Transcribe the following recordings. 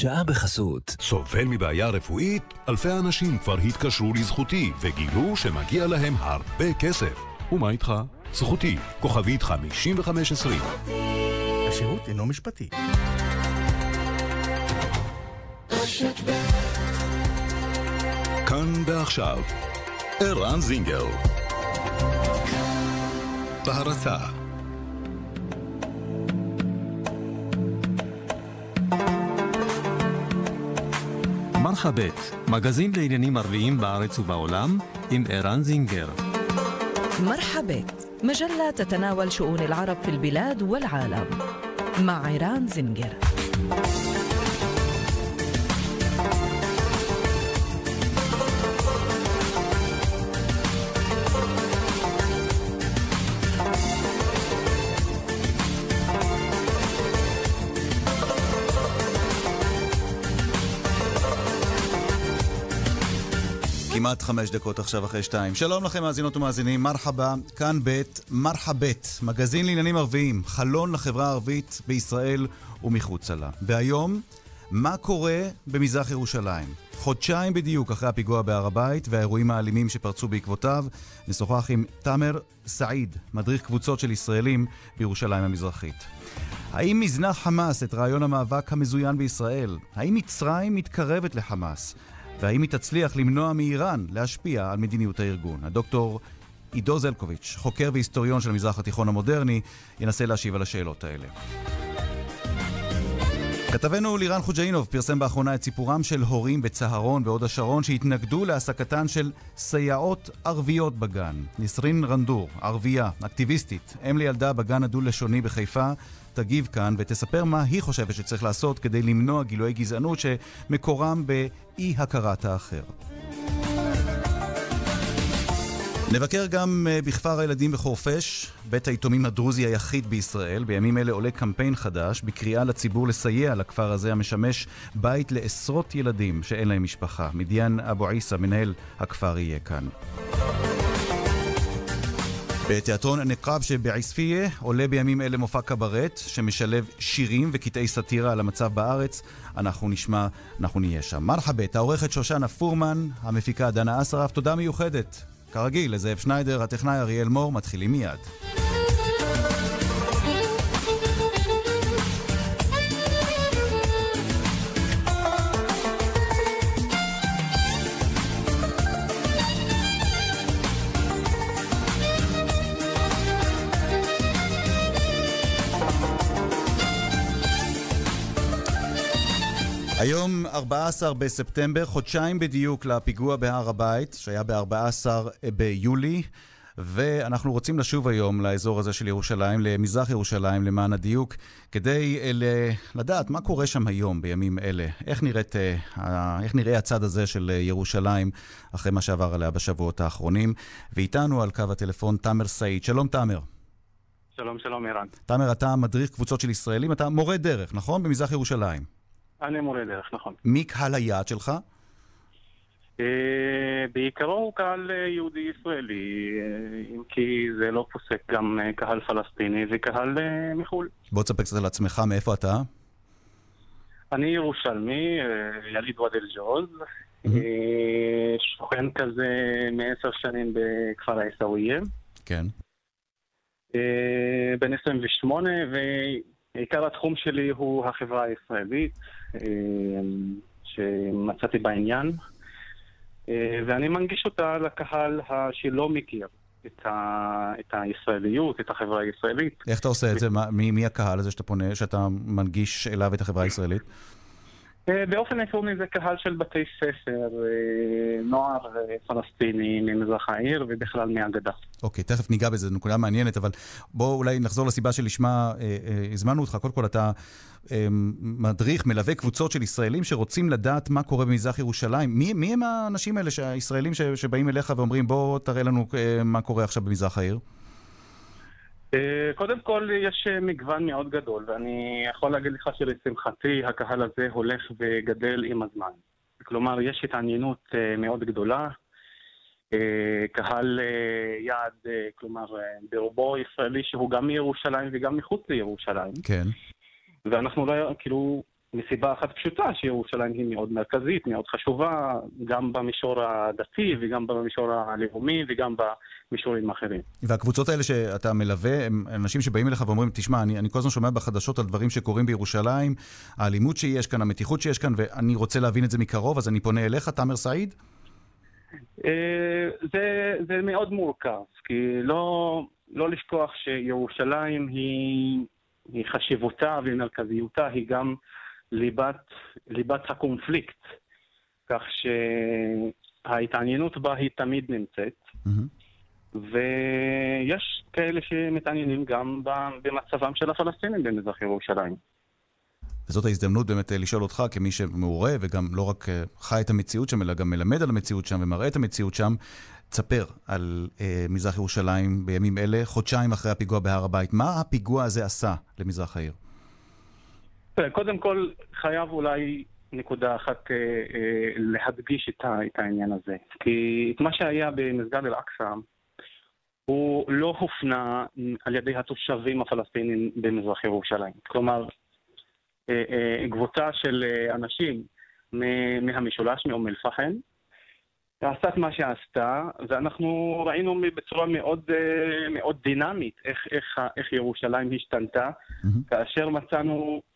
השעה בחסות. סובל מבעיה רפואית? אלפי אנשים כבר התקשרו לזכותי וגילו שמגיע להם הרבה כסף. ומה איתך? זכותי, כוכבית 5520. השירות אינו משפטי. כאן ועכשיו, ערן זינגר. בהרצה מרחבת, מגזין לעניינים ערביים בארץ ובעולם, עם ערן זינגר. مرحبت مجلة تتناول شؤون العرب في البلاد والعالم مع عيران زنجر כמעט חמש דקות עכשיו אחרי שתיים. שלום לכם, מאזינות ומאזינים, מרחבה, כאן ב', מרחבת, מגזין לעניינים ערביים, חלון לחברה הערבית בישראל ומחוצה לה. והיום, מה קורה במזרח ירושלים? חודשיים בדיוק אחרי הפיגוע בהר הבית והאירועים האלימים שפרצו בעקבותיו, נשוחח עם תאמר סעיד, מדריך קבוצות של ישראלים בירושלים המזרחית. האם מזנח חמאס את רעיון המאבק המזוין בישראל? האם מצרים מתקרבת לחמאס? והאם היא תצליח למנוע מאיראן להשפיע על מדיניות הארגון. הדוקטור עידו זלקוביץ', חוקר והיסטוריון של המזרח התיכון המודרני, ינסה להשיב על השאלות האלה. כתבנו לירן חוג'אינוב פרסם באחרונה את סיפורם של הורים בצהרון בהוד השרון שהתנגדו להעסקתן של סייעות ערביות בגן. נסרין רנדור, ערבייה, אקטיביסטית, אם לילדה בגן הדו-לשוני בחיפה, תגיב כאן ותספר מה היא חושבת שצריך לעשות כדי למנוע גילויי גזענות שמקורם באי-הכרת האחר. נבקר גם אה, בכפר הילדים בחורפיש, בית היתומים הדרוזי היחיד בישראל. בימים אלה עולה קמפיין חדש בקריאה לציבור לסייע לכפר הזה המשמש בית לעשרות ילדים שאין להם משפחה. מדיאן אבו עיסא, מנהל הכפר, יהיה כאן. בתיאטרון הנקאב שבעספיה עולה בימים אלה מופע קברט שמשלב שירים וקטעי סאטירה על המצב בארץ. אנחנו נשמע, אנחנו נהיה שם. מרחבת, העורכת שושנה פורמן, המפיקה דנה אסרף, תודה מיוחדת. כרגיל, לזאב שניידר, הטכנאי אריאל מור, מתחילים מיד. היום 14 בספטמבר, חודשיים בדיוק לפיגוע בהר הבית, שהיה ב-14 ביולי, ואנחנו רוצים לשוב היום לאזור הזה של ירושלים, למזרח ירושלים, למען הדיוק, כדי לדעת מה קורה שם היום, בימים אלה. איך, נראית, איך נראה הצד הזה של ירושלים אחרי מה שעבר עליה בשבועות האחרונים. ואיתנו על קו הטלפון תאמר סעיד. שלום תאמר. שלום, שלום, ערן. תאמר, אתה מדריך קבוצות של ישראלים, אתה מורה דרך, נכון? במזרח ירושלים. אני מורה דרך, נכון. מי קהל היעד שלך? אה, בעיקרו הוא קהל אה, יהודי-ישראלי, אה, אם כי זה לא פוסק גם קהל פלסטיני וקהל מחו"ל. בוא תספר קצת על עצמך, מאיפה אתה? אני ירושלמי, יליד ואדי אל-ג'וז, שוכן כזה מעשר שנים בכפר עיסאוויה. כן. בן 28, ועיקר התחום שלי הוא החברה הישראלית. אה, שמצאתי בעניין, אה, ואני מנגיש אותה לקהל שלא מכיר את, ה, את הישראליות, את החברה הישראלית. איך אתה עושה את זה? מי, מי הקהל הזה שאתה פונה, שאתה מנגיש אליו את החברה הישראלית? אה, באופן עקרוני זה קהל של בתי ספר, אה, נוער אה, פלסטיני ממזרח העיר ובכלל מהגדה. אוקיי, תכף ניגע בזה, זו נקודה מעניינת, אבל בואו אולי נחזור לסיבה שלשמה הזמנו אותך. קודם כל אתה מדריך, מלווה קבוצות של ישראלים שרוצים לדעת מה קורה במזרח ירושלים. מי, מי הם האנשים האלה, הישראלים שבאים אליך ואומרים בוא תראה לנו מה קורה עכשיו במזרח העיר? אה, קודם כל, יש אה, מגוון מאוד גדול, ואני יכול להגיד לך שלשמחתי הקהל הזה הולך וגדל עם הזמן. כלומר, יש התעניינות אה, מאוד גדולה. קהל יעד, כלומר, ברובו ישראלי שהוא גם מירושלים וגם מחוץ לירושלים. כן. ואנחנו לא, כאילו, מסיבה אחת פשוטה, שירושלים היא מאוד מרכזית, מאוד חשובה, גם במישור הדתי וגם במישור הלאומי וגם במישורים אחרים. והקבוצות האלה שאתה מלווה, הם אנשים שבאים אליך ואומרים, תשמע, אני, אני כל הזמן שומע בחדשות על דברים שקורים בירושלים, האלימות שיש כאן, המתיחות שיש כאן, ואני רוצה להבין את זה מקרוב, אז אני פונה אליך, תאמר סעיד? אה, זה, זה מאוד מורכב, כי לא, לא לשכוח שירושלים היא, היא חשיבותה ומרכזיותה היא גם ליבת, ליבת הקונפליקט, כך שההתעניינות בה היא תמיד נמצאת, mm-hmm. ויש כאלה שמתעניינים גם במצבם של הפלסטינים במזרח ירושלים. וזאת ההזדמנות באמת אה, לשאול אותך, כמי שמעורה וגם לא רק אה, חי את המציאות שם, אלא גם מלמד על המציאות שם ומראה את המציאות שם, תספר על אה, מזרח ירושלים בימים אלה, חודשיים אחרי הפיגוע בהר הבית. מה הפיגוע הזה עשה למזרח העיר? קודם כל, חייב אולי נקודה אחת אה, אה, להדגיש את, ה, את העניין הזה. כי את מה שהיה במסגד אל-אקצא, הוא לא הופנה על ידי התושבים הפלסטינים במזרח ירושלים. כלומר, אה, אה, קבוצה של אה, אנשים מהמשולש, מאום אל-פחם, עשתה את מה שעשתה, ואנחנו ראינו בצורה מאוד, מאוד דינמית איך, איך, איך ירושלים השתנתה, mm-hmm. כאשר מצאנו אה, אה, אה,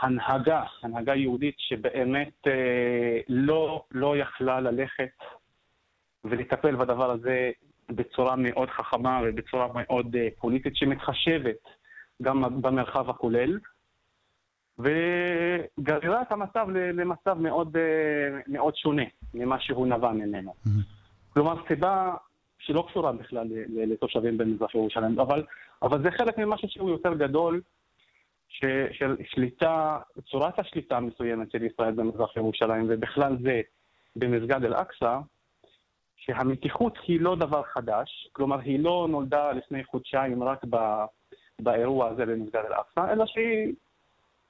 הנהגה, הנהגה יהודית שבאמת לא, לא יכלה ללכת ולטפל בדבר הזה בצורה מאוד חכמה ובצורה מאוד פוליטית שמתחשבת גם במרחב הכולל. וגררה את המצב למצב מאוד, מאוד שונה ממה שהוא נבע ממנו. Mm-hmm. כלומר, סיבה שלא קשורה בכלל לתושבים במזרח ירושלים, אבל, אבל זה חלק ממשהו שהוא יותר גדול, של שליטה, צורת השליטה המסוימת של ישראל במזרח ירושלים, ובכלל זה במסגד אל-אקצא, שהמתיחות היא לא דבר חדש, כלומר היא לא נולדה לפני חודשיים רק ב, באירוע הזה במסגד אל-אקצא, אלא שהיא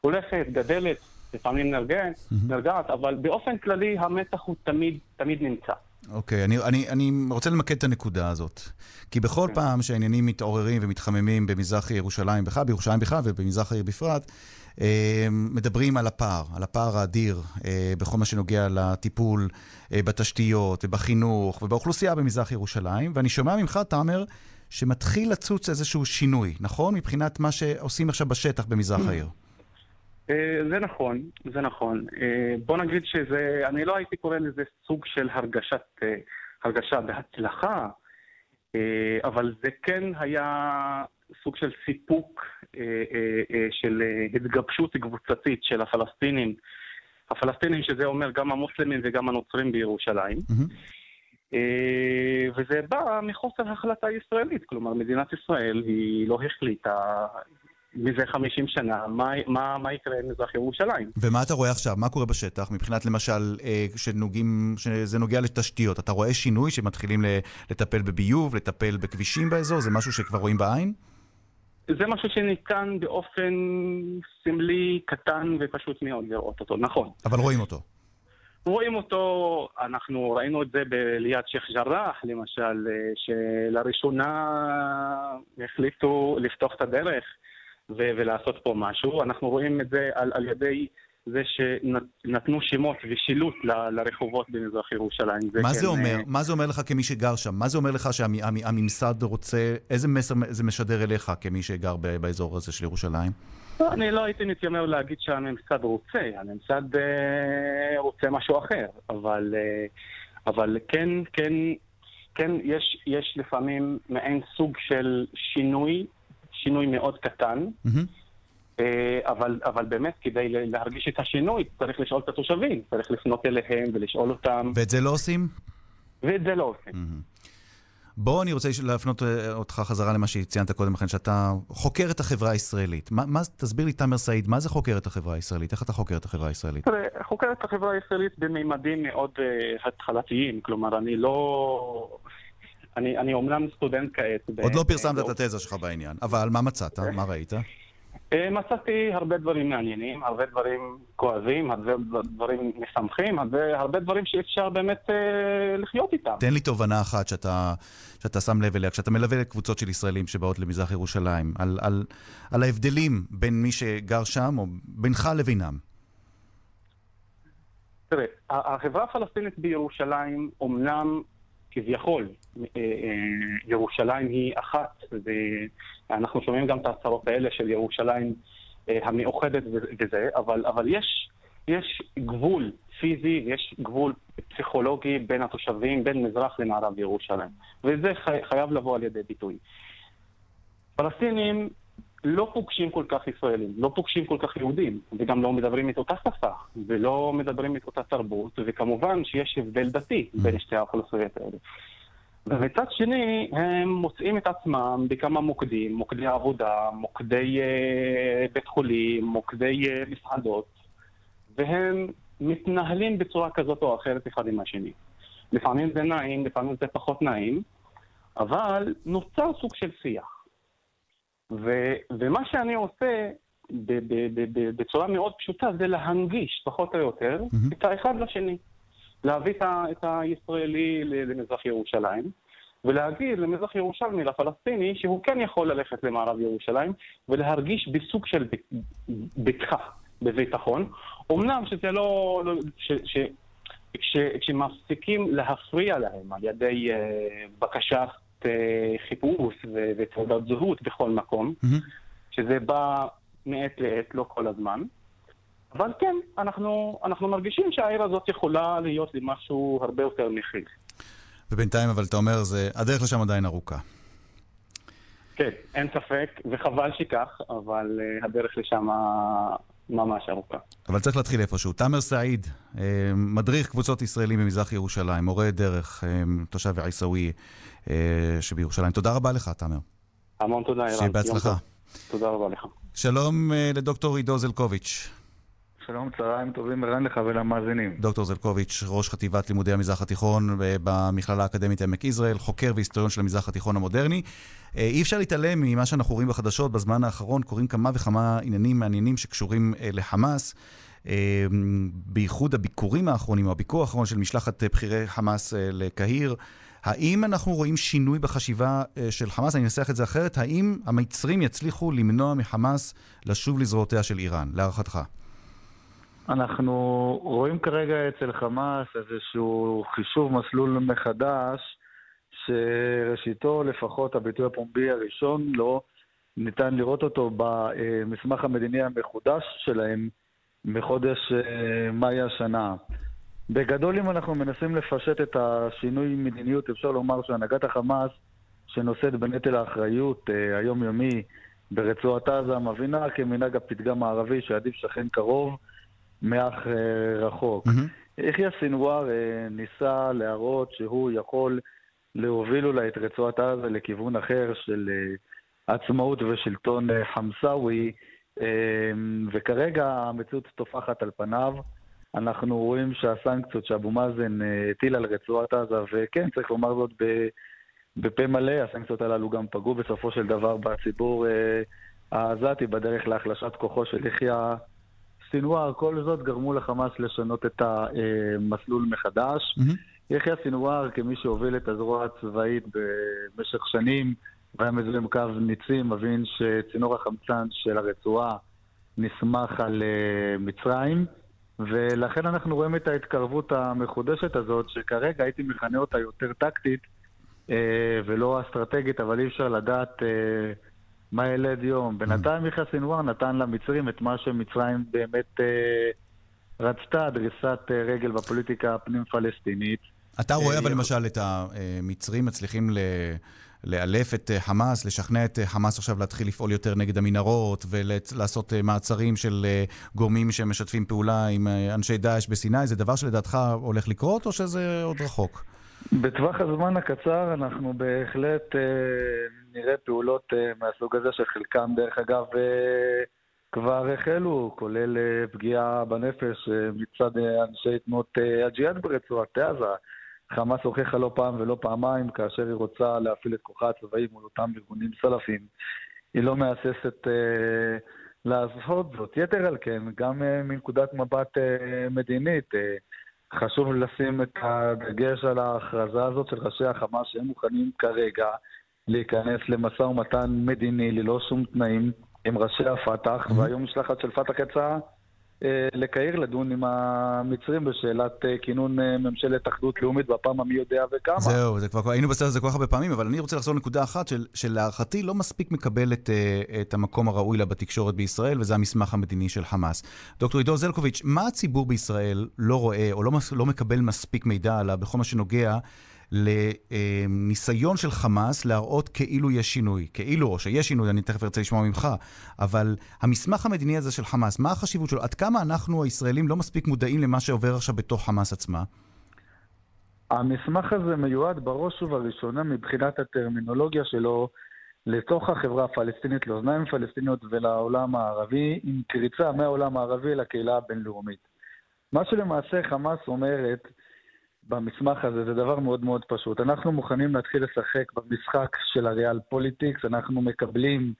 הולכת, גדלת, לפעמים נרגעת, mm-hmm. נרגעת, אבל באופן כללי המתח הוא תמיד, תמיד נמצא. אוקיי, okay, אני, אני, אני רוצה למקד את הנקודה הזאת. כי בכל okay. כן. פעם שהעניינים מתעוררים ומתחממים במזרח ירושלים בכלל, בירושלים בכלל ובמזרח העיר בפרט, אה, מדברים על הפער, על הפער האדיר אה, בכל מה שנוגע לטיפול אה, בתשתיות ובחינוך ובאוכלוסייה במזרח ירושלים, ואני שומע ממך, תאמר, שמתחיל לצוץ איזשהו שינוי, נכון? מבחינת מה שעושים עכשיו בשטח במזרח העיר. אה, זה נכון, זה נכון. אה, בוא נגיד שזה, אני לא הייתי קורא לזה סוג של הרגשת, אה, הרגשה בהצלחה, אבל זה כן היה סוג של סיפוק של התגבשות קבוצתית של הפלסטינים, הפלסטינים שזה אומר גם המוסלמים וגם הנוצרים בירושלים. Mm-hmm. וזה בא מחוסר החלטה ישראלית, כלומר מדינת ישראל היא לא החליטה, מזה 50 שנה, מה, מה, מה יקרה עם מזרח ירושלים. ומה אתה רואה עכשיו? מה קורה בשטח מבחינת למשל, אה, כשנוגעים, שזה נוגע לתשתיות? אתה רואה שינוי שמתחילים לטפל בביוב, לטפל בכבישים באזור? זה משהו שכבר רואים בעין? זה משהו שניתן באופן סמלי, קטן ופשוט מאוד לראות אותו, נכון. אבל רואים אותו. רואים אותו, אנחנו ראינו את זה ליד שייח' ג'ראח, למשל, אה, שלראשונה החליטו לפתוח את הדרך. ו- ולעשות פה משהו. אנחנו רואים את זה על, על ידי זה שנתנו שמות ושילוט ל- לרחובות במזרח ירושלים. זה מה כן, זה אומר? Uh... מה זה אומר לך כמי שגר שם? מה זה אומר לך שהממסד רוצה, איזה מסר זה משדר אליך כמי שגר באזור הזה של ירושלים? אני לא הייתי מתיימר להגיד שהממסד רוצה, הממסד uh, רוצה משהו אחר, אבל, uh, אבל כן, כן, כן, יש, יש לפעמים מעין סוג של שינוי שינוי מאוד קטן, mm-hmm. אבל, אבל באמת, כדי להרגיש את השינוי, צריך לשאול את התושבים, צריך לפנות אליהם ולשאול אותם. ואת זה לא עושים? ואת זה לא עושים. Mm-hmm. בוא, אני רוצה להפנות אה, אותך חזרה למה שציינת קודם לכן, שאתה חוקר את החברה הישראלית. מה, מה, תסביר לי, תאמר סעיד, מה זה חוקר את החברה הישראלית? איך אתה חוקר את החברה הישראלית? חוקר את החברה הישראלית בממדים מאוד uh, התחלתיים. כלומר, אני לא... אני, אומנם סטודנט כעת. עוד לא פרסמת את התזה שלך בעניין, אבל מה מצאת? מה ראית? אה, מצאתי הרבה דברים מעניינים, הרבה דברים כואבים, הרבה דברים משמחים, הרבה, הרבה דברים שאפשר באמת אה, לחיות איתם. תן לי תובנה אחת שאתה, שאתה שם לב אליה, כשאתה מלווה לקבוצות של ישראלים שבאות למזרח ירושלים, על, על, על ההבדלים בין מי שגר שם או בינך לבינם. תראה, החברה הפלסטינית בירושלים אומנם כביכול אה, אה, ירושלים היא אחת, ואנחנו שומעים גם את ההצהרות האלה של ירושלים אה, המאוחדת וזה, אבל, אבל יש, יש גבול פיזי, יש גבול פסיכולוגי בין התושבים, בין מזרח למערב ירושלים, וזה חי, חייב לבוא על ידי ביטוי. פלסטינים לא פוגשים כל כך ישראלים, לא פוגשים כל כך יהודים, וגם לא מדברים את אותה שפה, ולא מדברים את אותה תרבות, וכמובן שיש הבדל דתי בין שתי האוכלוסיות האלה. ומצד שני, הם מוצאים את עצמם בכמה מוקדים, מוקדי עבודה, מוקדי uh, בית חולים, מוקדי uh, מסעדות, והם מתנהלים בצורה כזאת או אחרת אחד עם השני. לפעמים זה נעים, לפעמים זה פחות נעים, אבל נוצר סוג של שיח. ו, ומה שאני עושה ב, ב, ב, ב, בצורה מאוד פשוטה זה להנגיש, פחות או יותר, mm-hmm. את האחד לשני. להביא את, ה, את הישראלי למזרח ירושלים, ולהגיד למזרח ירושלמי, לפלסטיני, שהוא כן יכול ללכת למערב ירושלים, ולהרגיש בסוג של בטחה, בביטחון. אמנם שזה לא... לא ש, ש, כש, כשמפסיקים להפריע להם על ידי uh, בקשת אה, חיפוש ותעודת זהות בכל מקום, שזה בא מעת לעת, לא כל הזמן. אבל כן, אנחנו, אנחנו מרגישים שהעיר הזאת יכולה להיות לי משהו הרבה יותר מכיל. ובינתיים, אבל אתה אומר, זה, הדרך לשם עדיין ארוכה. כן, אין ספק, וחבל שכך, אבל uh, הדרך לשם ממש ארוכה. אבל צריך להתחיל איפשהו. תאמר סעיד, אה, מדריך קבוצות ישראלים במזרח ירושלים, מורה דרך, תושב עיסאוויה. אה, שבירושלים. תודה רבה לך, תאמר. המון תודה, ערן. שיהיה בהצלחה. תודה רבה לך. שלום אה, לדוקטור עידו זלקוביץ'. שלום, צהריים טובים ערן לך ולמאזינים. דוקטור זלקוביץ', ראש חטיבת לימודי המזרח התיכון אה, במכללה האקדמית עמק יזרעאל, חוקר והיסטוריון של המזרח התיכון המודרני. אי אפשר להתעלם ממה שאנחנו רואים בחדשות בזמן האחרון, קורים כמה וכמה עניינים מעניינים שקשורים לחמאס. בייחוד הביקורים האחרונים, או הביקור האחרון של משלחת בכירי חמאס לקהיר. האם אנחנו רואים שינוי בחשיבה אה, של חמאס? אני אנסח את זה אחרת. האם המצרים יצליחו למנוע מחמאס לשוב לזרועותיה של איראן, להערכתך? אנחנו רואים כרגע אצל חמאס איזשהו חישוב מסלול מחדש, שראשיתו, לפחות הביטוי הפומבי הראשון לא ניתן לראות אותו במסמך המדיני המחודש שלהם מחודש אה, מאי השנה. בגדול, אם אנחנו מנסים לפשט את השינוי מדיניות, אפשר לומר שהנהגת החמאס, שנושאת בנטל האחריות אה, היומיומי ברצועת עזה, מבינה כמנהג הפתגם הערבי שעדיף שכן קרוב מאח אה, רחוק. Mm-hmm. יחיא סינואר אה, ניסה להראות שהוא יכול להוביל אולי את רצועת עזה לכיוון אחר של אה, עצמאות ושלטון אה, חמסאווי, אה, וכרגע המציאות טופחת על פניו. אנחנו רואים שהסנקציות שאבו מאזן אה, הטיל על רצועת עזה, וכן, צריך לומר זאת בפה מלא, הסנקציות הללו גם פגעו בסופו של דבר בציבור אה, העזתי בדרך להחלשת כוחו של יחיא סינואר. כל זאת גרמו לחמאס לשנות את המסלול מחדש. Mm-hmm. יחיא סינואר, כמי שהוביל את הזרוע הצבאית במשך שנים, והיה מזוהה עם קו ניצים, מבין שצינור החמצן של הרצועה נסמך על אה, מצרים. ולכן אנחנו רואים את ההתקרבות המחודשת הזאת, שכרגע הייתי מכנה אותה יותר טקטית אה, ולא אסטרטגית, אבל אי אפשר לדעת אה, מה ילד יום. בינתיים יחיא סינואר נתן למצרים את מה שמצרים באמת אה, רצתה, דריסת רגל בפוליטיקה הפנים-פלסטינית. אתה רואה אבל למשל את המצרים מצליחים ל... לאלף את אה, חמאס, לשכנע את אה, חמאס עכשיו להתחיל לפעול יותר נגד המנהרות ולעשות אה, מעצרים של גורמים שמשתפים פעולה עם אנשי דאעש בסיני, זה דבר שלדעתך הולך לקרות או שזה עוד רחוק? בטווח הזמן הקצר אנחנו בהחלט אה, נראה פעולות אה, מהסוג הזה, שחלקם דרך אגב אה, כבר החלו, כולל אה, פגיעה בנפש אה, מצד אה, אנשי תנועות אה, הג'יהאד ברצועת עזה. חמאס הוכיחה לא פעם ולא פעמיים כאשר היא רוצה להפעיל את כוחה הצבאי מול אותם ארגונים סלאפיים. היא לא מהססת אה, לעשות זאת. יתר על כן, גם אה, מנקודת מבט אה, מדינית, אה, חשוב לשים את הדגש על ההכרזה הזאת של ראשי החמאס שהם מוכנים כרגע להיכנס למשא ומתן מדיני ללא שום תנאים עם ראשי הפת"ח, mm-hmm. והיום משלחת של פת"ח יצאה אה, לקהיר לדון עם המצרים בשאלת אה, כינון אה, ממשלת אחדות לאומית בפעם המי יודע וכמה. זהו, זה כבר, היינו בסרט הזה כל כך הרבה פעמים, אבל אני רוצה לחזור לנקודה אחת של, שלהערכתי לא מספיק מקבלת את המקום הראוי לה בתקשורת בישראל, וזה המסמך המדיני של חמאס. דוקטור עידו זלקוביץ', מה הציבור בישראל לא רואה או לא, לא מקבל מספיק מידע עליו בכל מה שנוגע לניסיון של חמאס להראות כאילו יש שינוי. כאילו, או שיש שינוי, אני תכף ארצה לשמוע ממך, אבל המסמך המדיני הזה של חמאס, מה החשיבות שלו? עד כמה אנחנו, הישראלים, לא מספיק מודעים למה שעובר עכשיו בתוך חמאס עצמה? המסמך הזה מיועד בראש ובראשונה מבחינת הטרמינולוגיה שלו לתוך החברה הפלסטינית, לאוזניים פלסטיניות ולעולם הערבי, עם קריצה מהעולם הערבי לקהילה הבינלאומית. מה שלמעשה חמאס אומרת, במסמך הזה זה דבר מאוד מאוד פשוט. אנחנו מוכנים להתחיל לשחק במשחק של ה real politics, אנחנו מקבלים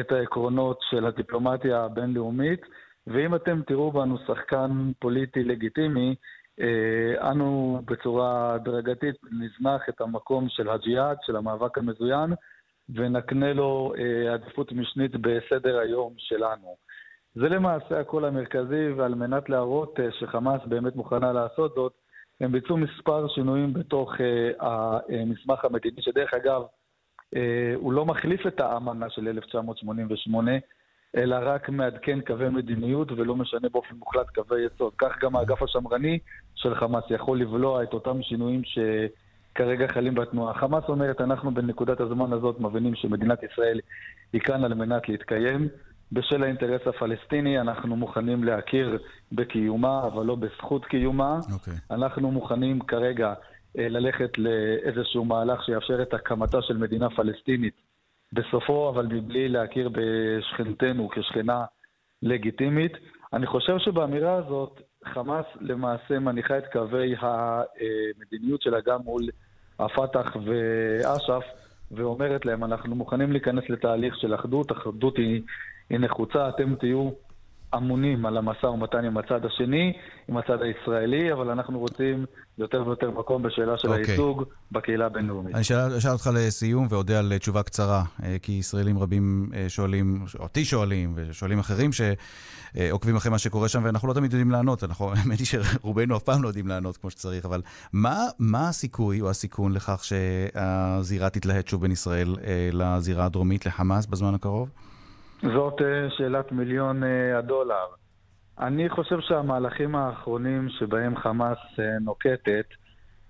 את העקרונות של הדיפלומטיה הבינלאומית, ואם אתם תראו בנו שחקן פוליטי לגיטימי, אה, אנו בצורה הדרגתית נזנח את המקום של הג'יהאד, של המאבק המזוין, ונקנה לו אה, עדיפות משנית בסדר היום שלנו. זה למעשה הקול המרכזי, ועל מנת להראות אה, שחמאס באמת מוכנה לעשות זאת, הם ביצעו מספר שינויים בתוך uh, המסמך המדיני, שדרך אגב, uh, הוא לא מחליף את האמנה של 1988, אלא רק מעדכן קווי מדיניות ולא משנה באופן מוחלט קווי יסוד. כך גם האגף השמרני של חמאס יכול לבלוע את אותם שינויים שכרגע חלים בתנועה. חמאס אומרת, אנחנו בנקודת הזמן הזאת מבינים שמדינת ישראל היא כאן על מנת להתקיים. בשל האינטרס הפלסטיני אנחנו מוכנים להכיר בקיומה, אבל לא בזכות קיומה. Okay. אוקיי. אנחנו מוכנים כרגע אה, ללכת לאיזשהו מהלך שיאפשר את הקמתה של מדינה פלסטינית בסופו, אבל מבלי להכיר בשכנתנו כשכנה לגיטימית. אני חושב שבאמירה הזאת חמאס למעשה מניחה את קווי המדיניות שלה גם מול הפת"ח ואש"ף, ואומרת להם, אנחנו מוכנים להיכנס לתהליך של אחדות, אחדות היא היא נחוצה, אתם תהיו אמונים על המשא ומתן עם הצד השני, עם הצד הישראלי, אבל אנחנו רוצים יותר ויותר מקום בשאלה של okay. אוקיי. הייצוג בקהילה הבינלאומית. אני אשאל אותך לסיום ואודה על תשובה קצרה, אה, כי ישראלים רבים אה, שואלים, אותי שואלים, ושואלים אחרים שעוקבים אחרי מה שקורה שם, ואנחנו לא תמיד יודעים לענות. אנחנו, האמת היא שרובנו אף פעם לא יודעים לענות כמו שצריך, אבל מה, מה הסיכוי או הסיכון לכך שהזירה תתלהט שוב בין ישראל אה, לזירה הדרומית, לחמאס, בזמן הקרוב? זאת אה, שאלת מיליון אה, הדולר. אני חושב שהמהלכים האחרונים שבהם חמאס אה, נוקטת,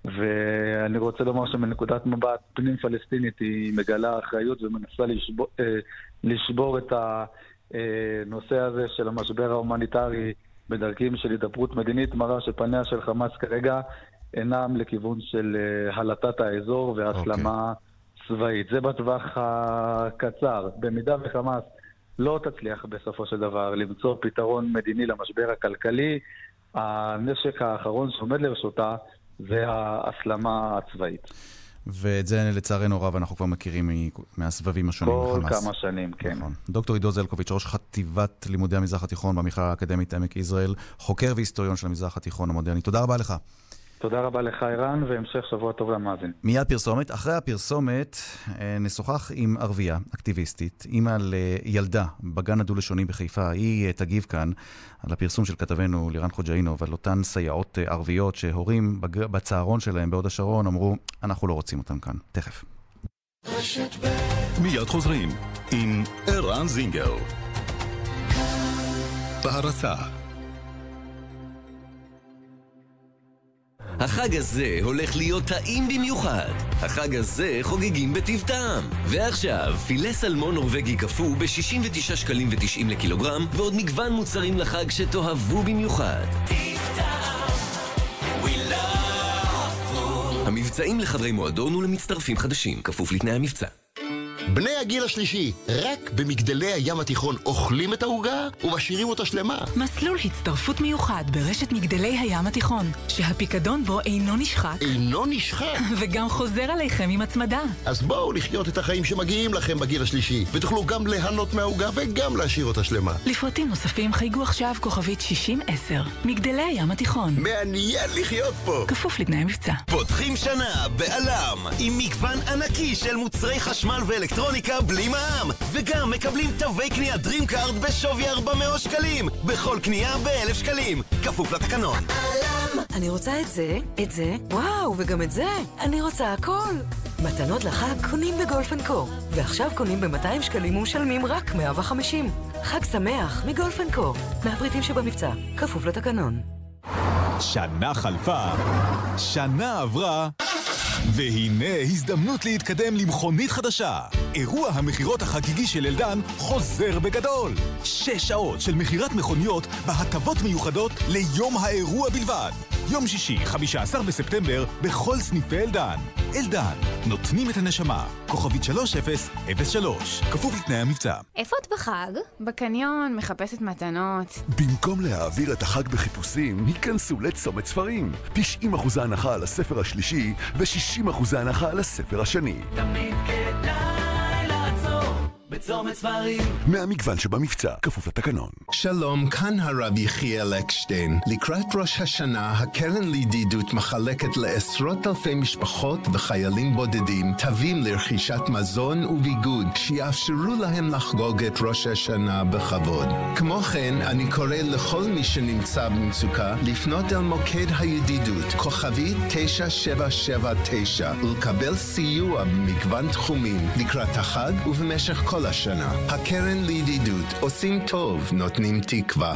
ואני רוצה לומר שמנקודת מבט פנים פלסטינית היא מגלה אחריות ומנסה לשבור, לשבור את הנושא הזה של המשבר ההומניטרי בדרכים של הידברות מדינית, מראה שפניה של חמאס כרגע אינם לכיוון של הלהטת האזור והסלמה okay. אוקיי. צבאית. זה בטווח הקצר. במידה וחמאס לא תצליח בסופו של דבר למצוא פתרון מדיני למשבר הכלכלי. הנשק האחרון שעומד לרשותה זה ההסלמה הצבאית. ואת זה לצערנו רב אנחנו כבר מכירים מהסבבים השונים בחמאס. כל כמה שנים, כן. נכון. דוקטור עידו זלקוביץ', ראש חטיבת לימודי המזרח התיכון במכללה האקדמית עמק יזרעאל, חוקר והיסטוריון של המזרח התיכון המודרני. תודה רבה לך. תודה רבה לך, ערן, והמשך שבוע טוב למאזין. מיד פרסומת. אחרי הפרסומת אה, נשוחח עם ערבייה, אקטיביסטית, אימא לילדה בגן הדו-לשוני בחיפה. היא אה, תגיב כאן על הפרסום של כתבנו לירן חוג'אינוב, על אותן סייעות אה, ערביות שהורים בצהרון שלהם בהוד השרון אמרו, אנחנו לא רוצים אותם כאן. תכף. מיד חוזרים עם ערן זינגר. בהרצה החג הזה הולך להיות טעים במיוחד. החג הזה חוגגים בטיב טעם. ועכשיו, פילה סלמון נורבגי קפוא ב-69 שקלים ו-90 לקילוגרם, ועוד מגוון מוצרים לחג שתאהבו במיוחד. טיב טעם. המבצעים לחברי מועדון ולמצטרפים חדשים, כפוף לתנאי המבצע. בני הגיל השלישי, רק במגדלי הים התיכון אוכלים את העוגה ומשאירים אותה שלמה. מסלול הצטרפות מיוחד ברשת מגדלי הים התיכון, שהפיקדון בו אינו נשחק. אינו נשחק? וגם חוזר עליכם עם הצמדה. אז בואו לחיות את החיים שמגיעים לכם בגיל השלישי, ותוכלו גם ליהנות מהעוגה וגם להשאיר אותה שלמה. לפרטים נוספים חייגו עכשיו כוכבית 6010, מגדלי הים התיכון. מעניין לחיות פה! כפוף לתנאי מבצע. פותחים שנה בעלם, עם מגוון ענקי של מוצרי חשמל ואלקטרוניקה בלי מע"מ, וגם מקבלים תווי קנייה DreamCard בשווי 400 שקלים, בכל קנייה ב-1,000 שקלים, כפוף לתקנון. אני רוצה את זה, את זה, וואו, וגם את זה. אני רוצה הכל. מתנות לחג קונים ב Golf & Co, ועכשיו קונים ב-200 שקלים ומשלמים רק 150. חג שמח מ Golf & Co, מהפריטים שבמבצע, כפוף לתקנון. שנה חלפה, שנה עברה, והנה הזדמנות להתקדם למכונית חדשה. אירוע המכירות החגיגי של אלדן חוזר בגדול. שש שעות של מכירת מכוניות בהטבות מיוחדות ליום האירוע בלבד. יום שישי, 15 בספטמבר, בכל סניפי אלדן. אלדן, נותנים את הנשמה. כוכבית 3003, כפוף לתנאי המבצע. איפה את בחג? בקניון, מחפשת מתנות. במקום להעביר את החג בחיפושים, היכנסו לצומת ספרים. 90% הנחה על הספר השלישי ו-60% הנחה על הספר השני. תמיד כדאי בצומת ספרים. מהמגוון שבמבצע, כפוף לתקנון. שלום, כאן הרב יחיאל אקשטיין. לקראת ראש השנה, הקרן לידידות מחלקת לעשרות אלפי משפחות וחיילים בודדים תווים לרכישת מזון וביגוד שיאפשרו להם לחגוג את ראש השנה בכבוד. כמו כן, אני קורא לכל מי שנמצא במצוקה לפנות אל מוקד הידידות, כוכבית 9779, ולקבל סיוע במגוון תחומים לקראת החג ובמשך כל השנה. הקרן לידידות עושים טוב, נותנים תקווה.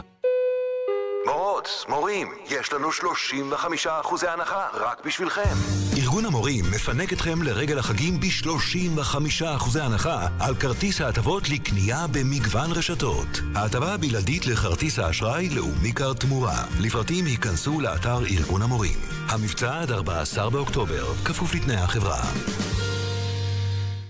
מורות, מורים, יש לנו 35% הנחה רק בשבילכם. ארגון המורים מפנק אתכם לרגל החגים ב-35% הנחה על כרטיס ההטבות לקנייה במגוון רשתות. ההטבה הבלעדית לכרטיס האשראי לאומי קארד תמורה. לפרטים היכנסו לאתר ארגון המורים. המבצע עד 14 באוקטובר, כפוף לתנאי החברה.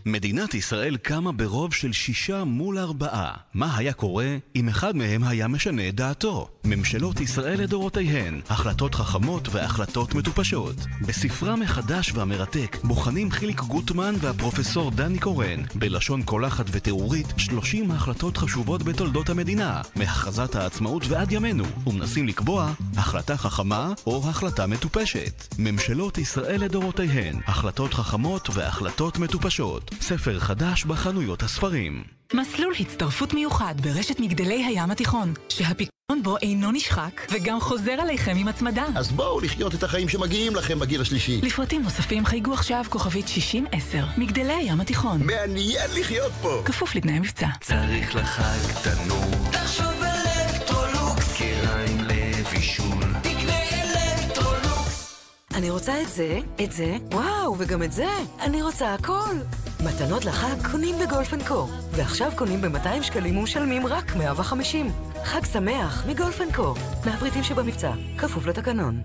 מדינת ישראל קמה ברוב של שישה מול ארבעה. מה היה קורה אם אחד מהם היה משנה את דעתו? ממשלות ישראל לדורותיהן, החלטות חכמות והחלטות מטופשות. בספרם החדש והמרתק בוחנים חיליק גוטמן והפרופסור דני קורן, בלשון קולחת ותיאורית, 30 החלטות חשובות בתולדות המדינה, מהכרזת העצמאות ועד ימינו, ומנסים לקבוע החלטה חכמה או החלטה מטופשת. ממשלות ישראל לדורותיהן, החלטות חכמות והחלטות מטופשות. ספר חדש בחנויות הספרים. מסלול הצטרפות מיוחד ברשת מגדלי הים התיכון, שהפיקדון בו אינו נשחק, וגם חוזר עליכם עם הצמדה. אז בואו לחיות את החיים שמגיעים לכם בגיל השלישי. לפרטים נוספים חייגו עכשיו כוכבית 6010, מגדלי הים התיכון. מעניין לחיות פה! כפוף לתנאי מבצע. צריך לחג תנור. תחשוב אלקטרולוקס. כיריים לבישול. תקנה אלקטרולוקס. אני רוצה את זה, את זה, וואו, וגם את זה. אני רוצה הכל. מתנות לחג קונים ב Golf & Co, ועכשיו קונים ב-200 שקלים ומשלמים רק 150. חג שמח מ Golf & Co, מהפריטים שבמבצע, כפוף לתקנון.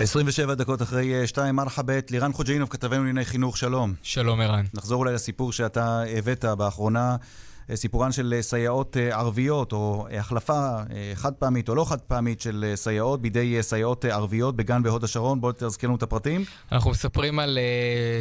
עשרים ושבע דקות אחרי שתיים, מרחבת, לירן חוג'אינוב, כתבנו לענייני חינוך, שלום. שלום ערן. נחזור אולי לסיפור שאתה הבאת באחרונה. סיפורן של סייעות ערביות, או החלפה חד פעמית או לא חד פעמית של סייעות בידי סייעות ערביות בגן בהוד השרון. בואו תזכיר לנו את הפרטים. אנחנו מספרים על